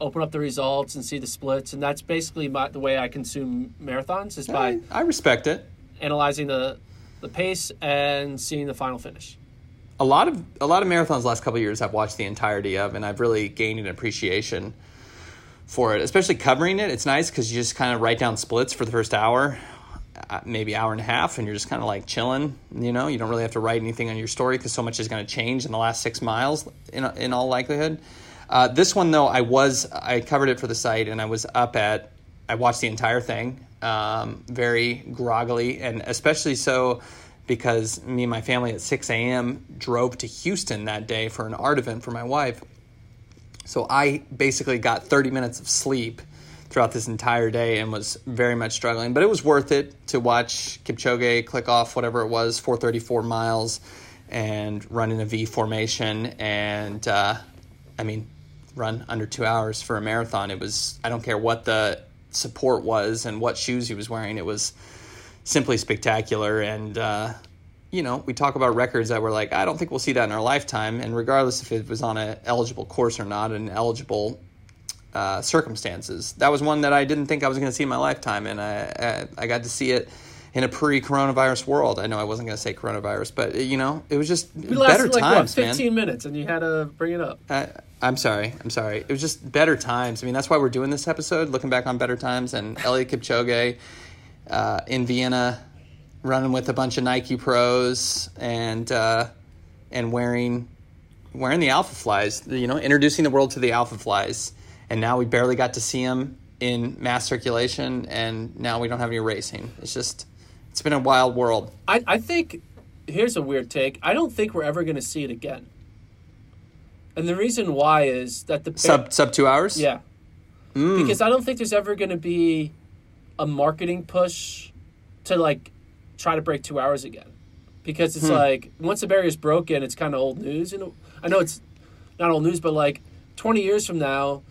Open up the results and see the splits, and that's basically my, the way I consume marathons is by I, I respect it. analyzing the the pace and seeing the final finish. A lot of a lot of marathons last couple years I've watched the entirety of, and I've really gained an appreciation for it. Especially covering it, it's nice because you just kind of write down splits for the first hour, uh, maybe hour and a half, and you're just kind of like chilling. You know, you don't really have to write anything on your story because so much is going to change in the last six miles, in in all likelihood. Uh, this one though, I was I covered it for the site, and I was up at I watched the entire thing, um, very groggily, and especially so because me and my family at 6 a.m. drove to Houston that day for an art event for my wife. So I basically got 30 minutes of sleep throughout this entire day and was very much struggling. But it was worth it to watch Kipchoge click off whatever it was, 434 miles, and run in a V formation. And uh, I mean, run under two hours for a marathon. It was, I don't care what the support was and what shoes he was wearing, it was simply spectacular. And, uh, you know, we talk about records that we're like, I don't think we'll see that in our lifetime. And regardless if it was on an eligible course or not, an eligible uh, circumstances, that was one that I didn't think I was going to see in my lifetime. And I, I, I got to see it in a pre-coronavirus world. I know I wasn't going to say coronavirus, but you know, it was just We better lasted like times, what, man. 15 minutes, and you had to bring it up. I, I'm sorry. I'm sorry. It was just better times. I mean, that's why we're doing this episode, looking back on better times. And Eliud Kipchoge uh, in Vienna, running with a bunch of Nike pros and uh, and wearing wearing the Alpha Flies. You know, introducing the world to the Alpha Flies and now we barely got to see him in mass circulation, and now we don't have any racing. It's just, it's been a wild world. I, I think here's a weird take. I don't think we're ever going to see it again. And the reason why is that the sub sub two hours. Yeah, because I don't think there's ever going to be a marketing push to like try to break two hours again. Because it's hmm. like once the barrier's broken, it's kind of old news. You know, I know it's not old news, but like 20 years from now,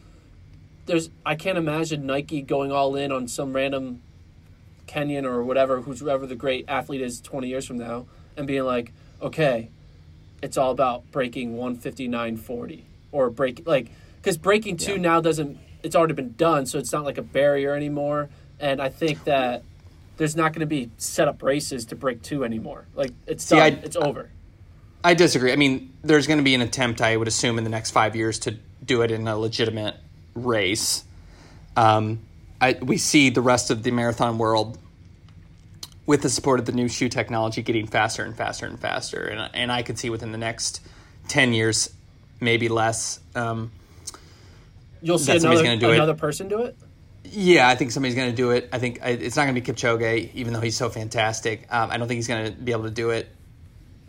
there's I can't imagine Nike going all in on some random Kenyan or whatever, whoever the great athlete is 20 years from now, and being like, okay, it's all about breaking 159.40 or break like because breaking two now doesn't it's already been done, so it's not like a barrier anymore. And I think that there's not going to be set up races to break two anymore. Like it's done, I- it's over. I disagree. I mean, there's going to be an attempt, I would assume, in the next five years to do it in a legitimate race. Um, I, we see the rest of the marathon world, with the support of the new shoe technology, getting faster and faster and faster. And, and I could see within the next 10 years, maybe less. Um, You'll see another another person do it. Yeah, I think somebody's going to do it. I think it's not going to be Kipchoge, even though he's so fantastic. Um, I don't think he's going to be able to do it,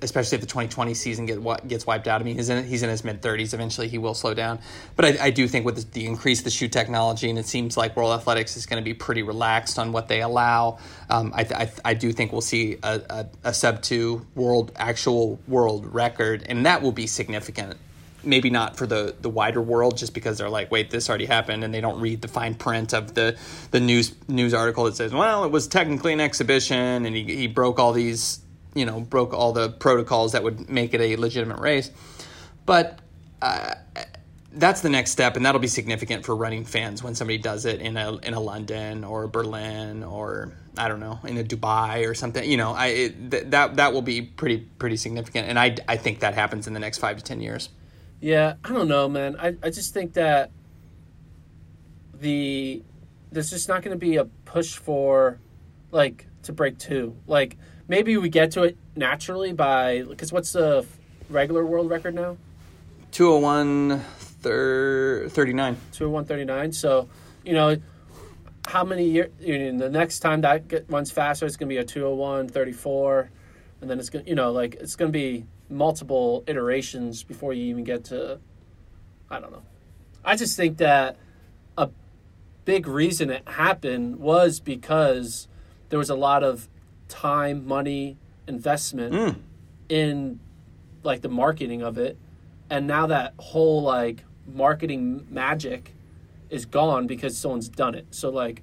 especially if the 2020 season get, gets wiped out. I mean, he's in, he's in his mid 30s. Eventually, he will slow down. But I, I do think with the, the increase the shoe technology, and it seems like World Athletics is going to be pretty relaxed on what they allow. Um, I, I, I do think we'll see a, a, a sub two world actual world record, and that will be significant maybe not for the the wider world just because they're like wait this already happened and they don't read the fine print of the the news news article that says well it was technically an exhibition and he, he broke all these you know broke all the protocols that would make it a legitimate race. But uh, that's the next step and that'll be significant for running fans when somebody does it in a in a London or Berlin or I don't know in a Dubai or something you know I it, th- that that will be pretty pretty significant and I I think that happens in the next 5 to 10 years Yeah, I don't know, man. I, I just think that the there's just not going to be a push for like to break two. Like maybe we get to it naturally by because what's the regular world record now? 201 thir- 39 Two oh one thirty nine. So you know how many years? You know, the next time that get, runs faster, it's going to be a 201 34 and then it's going to you know like it's going to be multiple iterations before you even get to I don't know. I just think that a big reason it happened was because there was a lot of time, money, investment mm. in like the marketing of it. And now that whole like marketing magic is gone because someone's done it. So like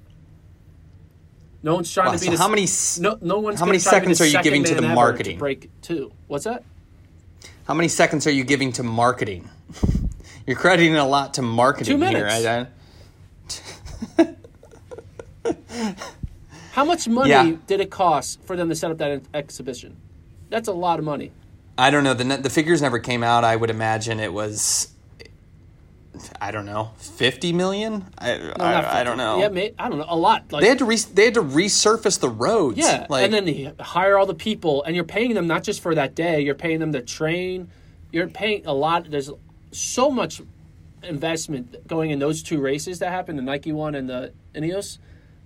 no one's trying Wow, to be so this, how many no no one's how many try to be seconds are you giving to the marketing? to break two. What's that? How many seconds are you giving to marketing you're crediting a lot to marketing Two here minutes. I, How much money Yeah. did it cost for them to set up that exhibition? That's a lot of money. I don't know the the figures never came out I would imagine it was I don't know 50 million I, No, I, I don't know Yeah, I don't know. A lot. Like, they had to re- they had to resurface the roads yeah, like and then you hire all the people, and you're paying them not just for that day. You're paying them to train. You're paying a lot. There's so much investment going in those two races that happened, the Nike one and the Ineos.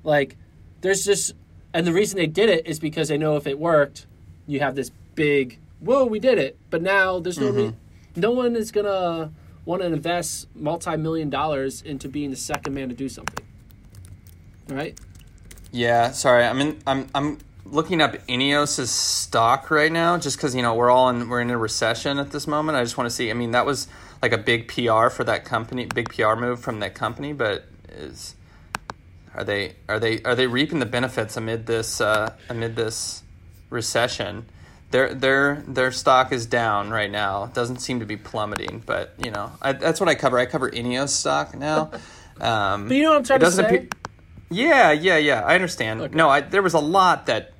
Like, there's just, and the reason they did it is because they know if it worked, you have this big, whoa, we did it. But now there's no, mm-hmm. re- no one is gonna want to invest multi-million dollars into being the second man to do something, right? Yeah, sorry. I'm in. I'm I'm looking up Ineos's stock right now, just because you know we're all in we're in a recession at this moment. I just want to see. I mean, that was like a big PR for that company, big PR move from that company. But is are they are they are they reaping the benefits amid this uh, amid this recession? Their their their stock is down right now. It doesn't seem to be plummeting, but you know I, that's what I cover. I cover Ineos stock now. Um, But you know what I'm trying to say? appear- yeah, yeah, yeah. I understand. No, I, there was a lot that,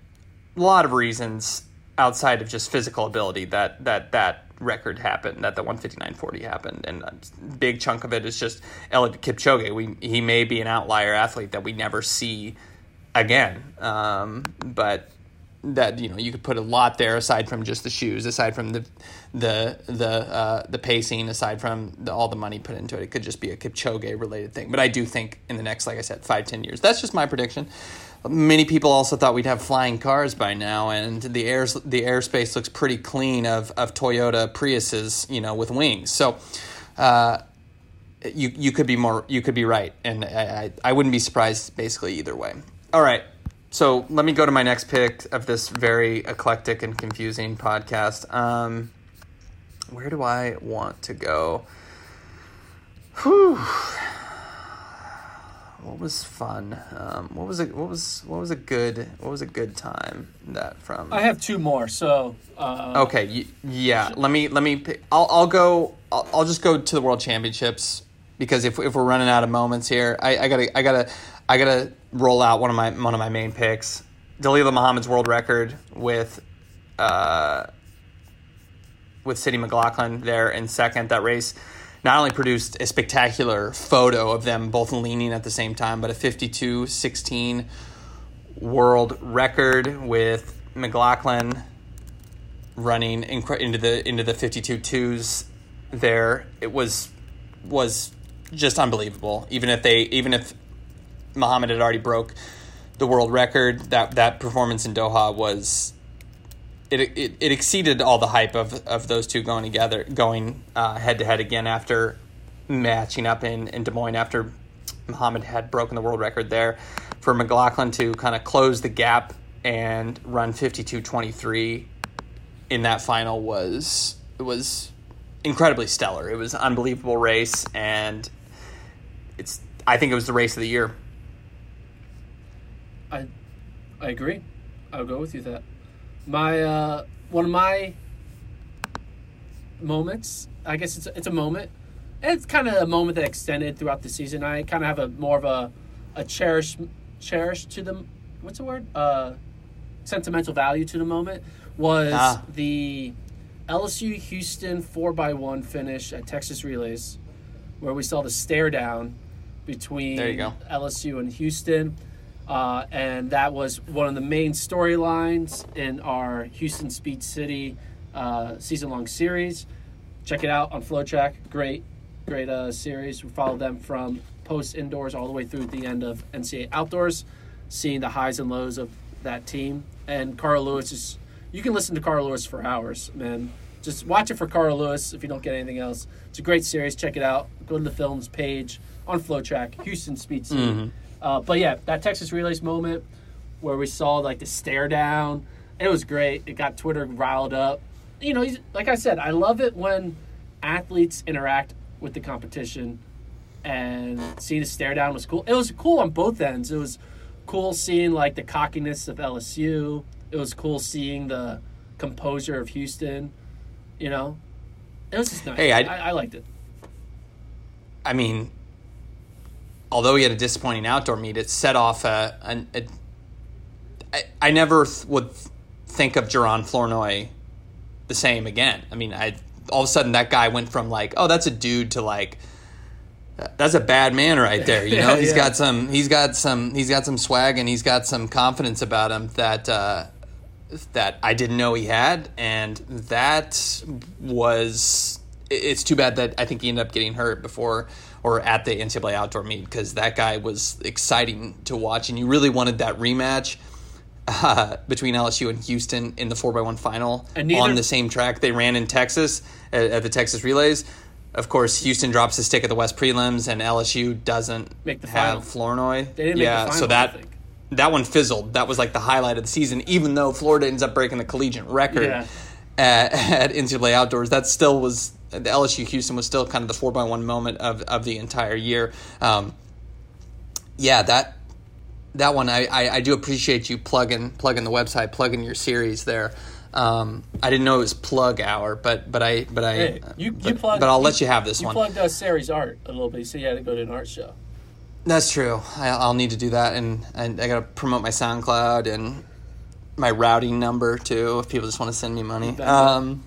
a lot of reasons outside of just physical ability that that that record happened, that the one fifty nine forty happened, and a big chunk of it is just Eliud Kipchoge. We he may be an outlier athlete that we never see again, um, but that you know you could put a lot there aside from just the shoes, aside from the the the uh, the pacing, aside from the, all the money put into it. It could just be a Kipchoge related thing. But I do think in the next, like I said, five ten years, that's just my prediction. Many people also thought we'd have flying cars by now, and the air the airspace looks pretty clean of of Toyota Priuses, you know, with wings. So. Uh, you you could be more you could be right, and I, I, I wouldn't be surprised basically either way. All right, so let me go to my next pick of this very eclectic and confusing podcast. Um, where do I want to go? Whew. What was fun? Um, what was a what was what was a good what was a good time that from? I have two more. So uh, Okay, y- yeah. Let me let me. pick- I'll I'll go. I'll, I'll just go to the World Championships because if if we're running out of moments here, I, I gotta I gotta I gotta roll out one of my one of my main picks, Dalila Muhammad's world record with, uh, with Sydney McLaughlin there in second. That race not only produced a spectacular photo of them both leaning at the same time, but a 52-16 world record with McLaughlin running into the into the 52 twos there. It was was just unbelievable. Even if they even if Muhammad had already broke the world record that that performance in Doha was it, it, it exceeded all the hype of, of those two going together going head to head again after matching up in, in Des Moines after Muhammad had broken the world record there for McLaughlin to kind of close the gap and run 52-23 in that final was was incredibly stellar. It was an unbelievable race, and it's I think it was the race of the year. I I agree. I'll go with you that. My uh, one of my moments. I guess it's it's a moment. It's kind of a moment that extended throughout the season. I kind of have a more of a a cherish cherish to the What's the word? Uh, sentimental value to the moment was Ah. the LSU Houston four x one finish at Texas Relays, where we saw the stare down between There you go. LSU and Houston. Uh, and that was one of the main storylines in our Houston Speed City uh, season long series. Check it out on FloTrack. Great, great uh, series. We followed them from post indoors all the way through the end of NCAA outdoors, seeing the highs and lows of that team. And Carl Lewis is, you can listen to Carl Lewis for hours, man. Just watch it for Carl Lewis if you don't get anything else. It's a great series. Check it out. Go to the films page on FloTrack, Houston Speed City. Uh, but yeah, that Texas Relays moment where we saw like the stare down, it was great. It got Twitter riled up. You know, like I said, I love it when athletes interact with the competition, and seeing the stare down was cool. It was cool on both ends. It was cool seeing like the cockiness of LSU. It was cool seeing the composure of Houston. You know, it was just nice. Hey, I- I, I liked it. I mean, although he had a disappointing outdoor meet, it set off a. a, a I, I never th- would think of Jaron Flournoy the same again. I mean, I all of a sudden that guy went from like, oh, that's a dude to like, that's a bad man right there. You know, Yeah, he's yeah. got some, he's got some, he's got some swag and he's got some confidence about him that. uh that I didn't know he had, and that was. It- It's too bad that I think he ended up getting hurt before or at the NCAA outdoor meet because that guy was exciting to watch, and you really wanted that rematch uh, between LSU and Houston in the four x one final And neither- on the same track they ran in Texas at, at the Texas Relays. Of course, Houston drops the stick at the West prelims, and LSU doesn't Make the have final. Flournoy. They didn't make the yeah, final, so that that one fizzled. That was like the highlight of the season, even though Florida ends up breaking the collegiate record Yeah. at, at NCAA Outdoors. That still was the LSU Houston was still kind of the four by one moment of, of the entire year. Um, yeah, that that one I, I, I do appreciate you plugging plugging the website, plugging your series there. Um, I didn't know it was plug hour, but but I but I Hey, you, but, you plugged, but I'll let you have this you one. plugged uh, Sari's art a little bit. So you had to go to an art show. That's true. I, I'll need to do that, and, and I got to promote my SoundCloud and my routing number too. If people just want to send me money, um,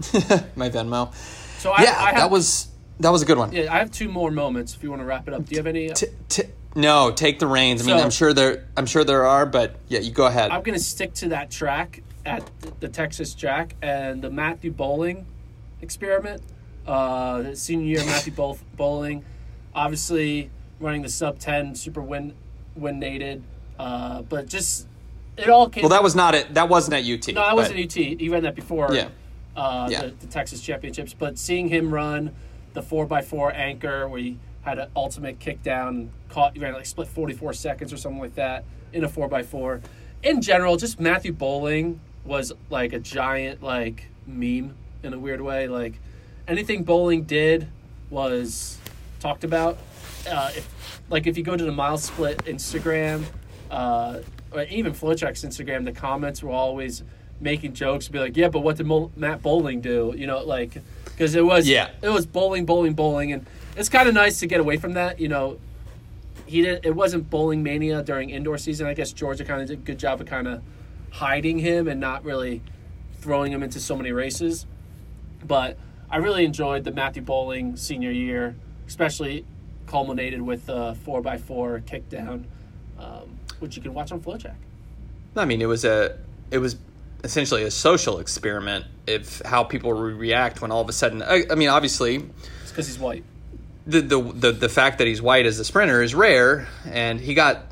my Venmo. So I, yeah, I have, that was that was a good one. Yeah, I have two more moments. If you want to wrap it up, do you have any? uh, T- t- No, take the reins. I mean, So- I'm sure there. I'm sure there are, but yeah, you go ahead. I'm going to stick to that track at the- Texas track and the Matthew Boling experiment. Uh, the senior year, Matthew Bowl- Boling, obviously running the sub 10, super win win nated, uh, but just it all came. well, that was not it. That wasn't at UT. no, that wasn't UT. He ran that before. Yeah. Uh, Yeah. The, the Texas championships, but seeing him run the four x four anchor where he had an ultimate kick down, caught ran like split forty four seconds or something like that in a four x four. In general, just Matthew Boling was like a giant like meme in a weird way. Like anything Boling did was talked about. Uh, if, like if you go to the MileSplit Instagram, uh, or even FloTrack's Instagram, the comments were always making jokes, and be like, "Yeah, but what did Mo- Matt Boling do?" You know, like because it was Yeah. it was bowling, bowling, bowling, and it's kind of nice to get away from that. You know, he did it wasn't bowling mania during indoor season. I guess Georgia kind of did a good job of kind of hiding him and not really throwing him into so many races. But I really enjoyed the Matthew Boling senior year, especially culminated with the four x four kickdown, um, which you can watch on FloTrack. I mean, it was a. It was essentially a social experiment of how people react when all of a sudden. I, I mean, obviously, It's because he's white. the, the the the fact that he's white as a sprinter is rare, and he got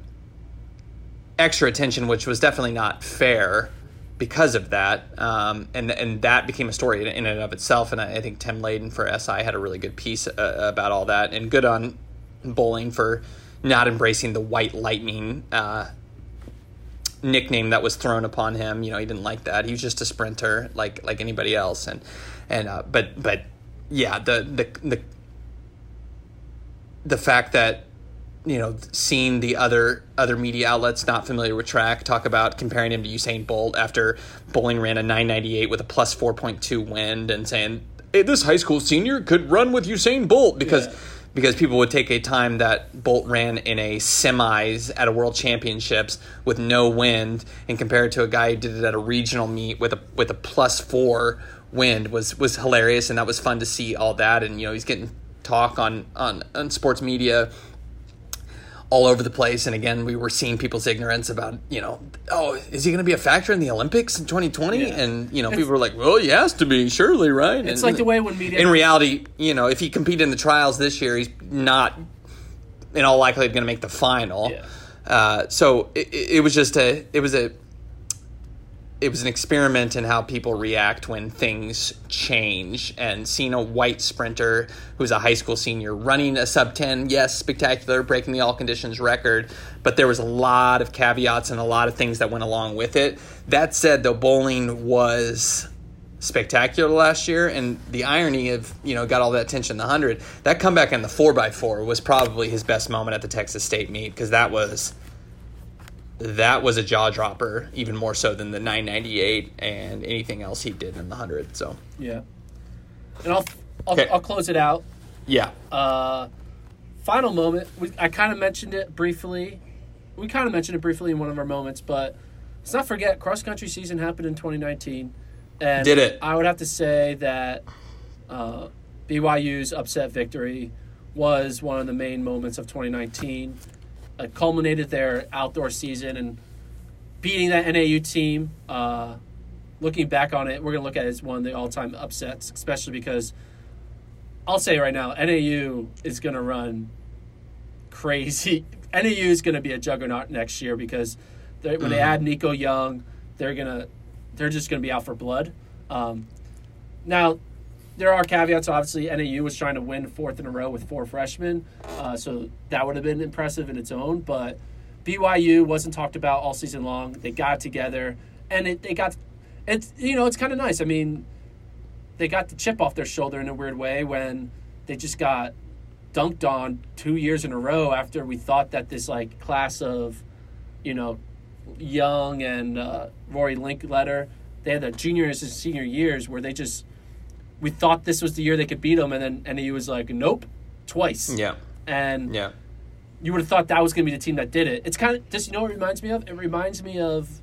extra attention, which was definitely not fair because of that. Um, and and that became a story in, in and of itself. And I, I think Tim Layden for SI had a really good piece uh, about all that, and good on Boling for not embracing the white lightning. Uh, nickname that was thrown upon him. You know, he didn't like that. He was just a sprinter, like like anybody else. And and uh, but but yeah, the the the the fact that you know seeing the other other media outlets not familiar with track talk about comparing him to Usain Bolt after Boling ran a 998 with a plus 4.2 wind and saying hey, this high school senior could run with Usain Bolt because Yeah. Because people would take a time that Bolt ran in a semis at a world championships with no wind and compare it to a guy who did it at a regional meet with a with a plus four wind was was hilarious. And that was fun to see all that. And you know he's getting talk on on, on sports media all over the place and again we were seeing people's ignorance about you know oh is he going to be a factor in the olympics in 2020 Yeah. and you know people were like well he has to be surely right It's And- like the way when media- in reality you know if he competed in the trials this year he's not in all likelihood going to make the final Yeah. uh, so it, it it was just a it was a it was an experiment in how people react when things change. And seeing a white sprinter who's a high school senior running a sub 10 yes spectacular breaking the all conditions record but there was a lot of caveats and a lot of things that went along with it. That said though bowling was spectacular last year and the irony of you know got all that attention in the 100 that comeback in the 4x4 was probably his best moment at the texas state meet because that was that was a jaw dropper, even more so than the 998 and anything else he did in the 100. So, Yeah. And I'll I'll, Okay. I'll close it out. yeah. Uh, final moment. We, I kind of mentioned it briefly. We kind of mentioned it briefly in one of our moments, but let's not forget cross country season happened in 2019. And Did it? I would have to say that uh, BYU's upset victory was one of the main moments of 2019. It culminated their outdoor season and beating that NAU team. Uh, looking back on it, we're going to look at it as one of the all time upsets, especially because I'll say right now, NAU is going to run crazy. NAU is going to be a juggernaut next year because they, when they add Nico Young, they're gonna they're just going to be out for blood. Um, now, there are caveats. Obviously, NAU was trying to win fourth in a row with four freshmen, uh, so that would have been impressive in its own. But BYU wasn't talked about all season long. They got together, and it, they got it's you know it's kind of nice. I mean, they got the chip off their shoulder in a weird way when they just got dunked on two years in a row after we thought that this like class of you know Young and uh, Rory Linkletter they had the juniors and senior years where they just we thought this was the year they could beat them and then and he was like nope twice Yeah. and Yeah. you would have thought that was going to be the team that did it. It's kind of just you know what it reminds me of? It reminds me of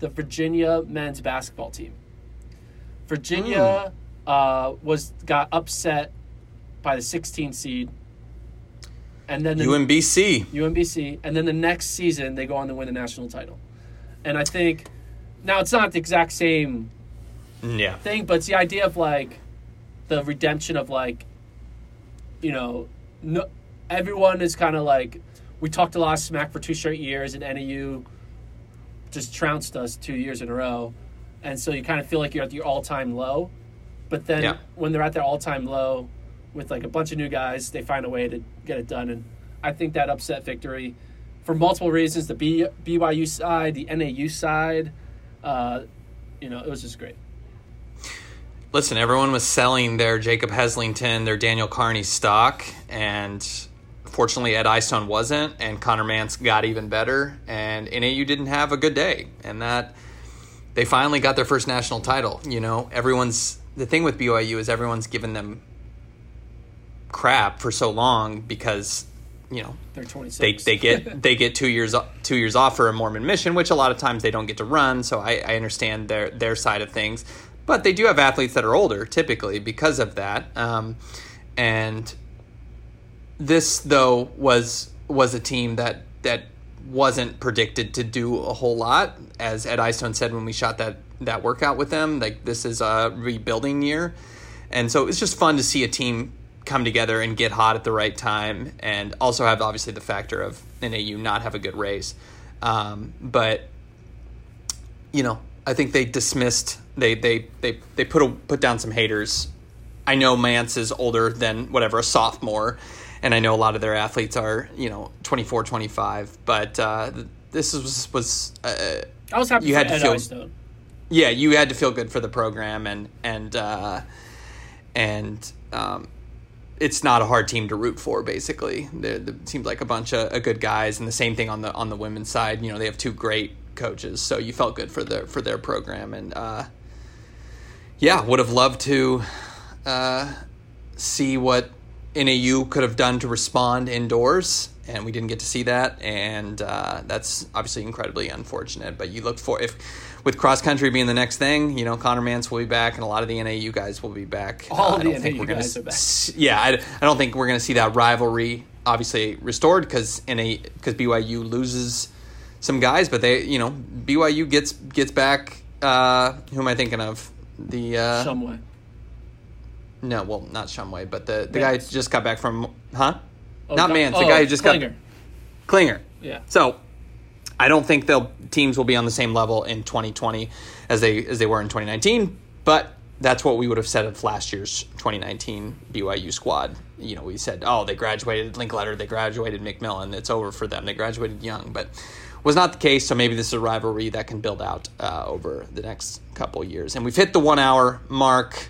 the Virginia men's basketball team. Virginia uh, was got upset by the 16 seed and then the, UMBC. UMBC, and then the next season they go on to win the national title. And I think now it's not the exact same Yeah. thing, but it's the idea of like the redemption of like, you know, no, everyone is kind of like we talked a lot of smack for two straight years, and NAU just trounced us two years in a row, and so you kind of feel like you're at your all time low, but then Yeah. when they're at their all time low with like a bunch of new guys, they find a way to get it done, and I think that upset victory. For multiple reasons, the B, BYU side, the NAU side, uh, you know, it was just great. Listen, everyone was selling their Jacob Heslington, their Daniel Carney stock, and fortunately Ed Eyestone wasn't, and Conner Mantz got even better, and NAU didn't have a good day, and that they finally got their first national title. You know, everyone's the thing with BYU is everyone's given them crap for so long because you know They're 26. they, they get they get two years two years off for a Mormon mission, which a lot of times they don't get to run. So I, I understand their their side of things, but they do have athletes that are older typically because of that. Um, and this though was was a team that that wasn't predicted to do a whole lot, as Ed Eyestone said when we shot that that workout with them. Like this is a rebuilding year, and so it's just fun to see a team come together and get hot at the right time, and also have obviously the factor of NAU not have a good race, um, but you know I think they dismissed they they they they put a, put down some haters. I know Mantz is older than whatever a sophomore, and I know a lot of their athletes are you know 24, 25, but uh, this was was. Uh, I was happy you had to feel- yeah, you had to feel good for the program, and and uh, and um, it's not a hard team to root for. Basically, They're- seems like a bunch of, of good guys, and the same thing on the on the women's side. You know, they have two great coaches, so you felt good for their for their program, and uh, yeah, would have loved to uh, see what NAU could have done to respond indoors, and we didn't get to see that, and uh, that's obviously incredibly unfortunate. But you look for if with cross country being the next thing, you know, Conner Mantz will be back, and a lot of the NAU guys will be back. Uh, All of I don't think NAU we're gonna guys are back. Yeah, I, I don't think we're going to see that rivalry obviously restored because NA because BYU loses some guys, but they you know BYU gets gets back. Uh, who am I thinking of? The uh, Shumway. no, well, not Shumway, but the, the Mantz. guy who just got back from, huh? Oh, not God- Mantz, the oh, guy who just Clinger. got Clinger. Yeah. So, I don't think they'll teams will be on the same level in 2020 as they as they were in 2019, but that's what we would have said of last year's 2019 BYU squad. You know, we said, oh, they graduated Linkletter, they graduated McMillan, it's over for them. They graduated young, but was not the case. So maybe this is a rivalry that can build out uh, over the next couple years. And we've hit the one hour mark.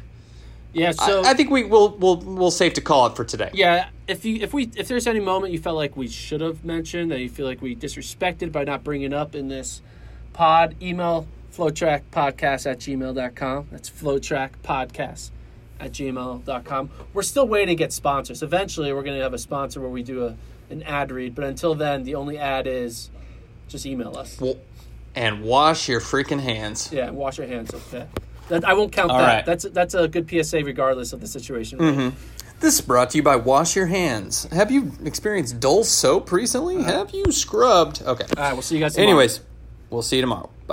Yeah. So I, I think we will we'll we'll safe to call it for today. yeah, if you if we if there's any moment you felt like we should have mentioned that you feel like we disrespected by not bringing up in this pod, email flotrackpodcast at gmail.com. That's flotrackpodcast at gmail.com. We're still waiting to get sponsors. Eventually, we're going to have a sponsor where we do a, an ad read, but until then, the only ad is just email us. Well, and wash your freaking hands. Yeah, wash your hands. Okay. That, I won't count All that. right. That's that's a good PSA regardless of the situation. mm-hmm This is brought to you by Wash Your Hands. Have you experienced dull soap recently? Have you scrubbed? Okay. All right, we'll see you guys tomorrow. Anyways, we'll see you tomorrow. Bye.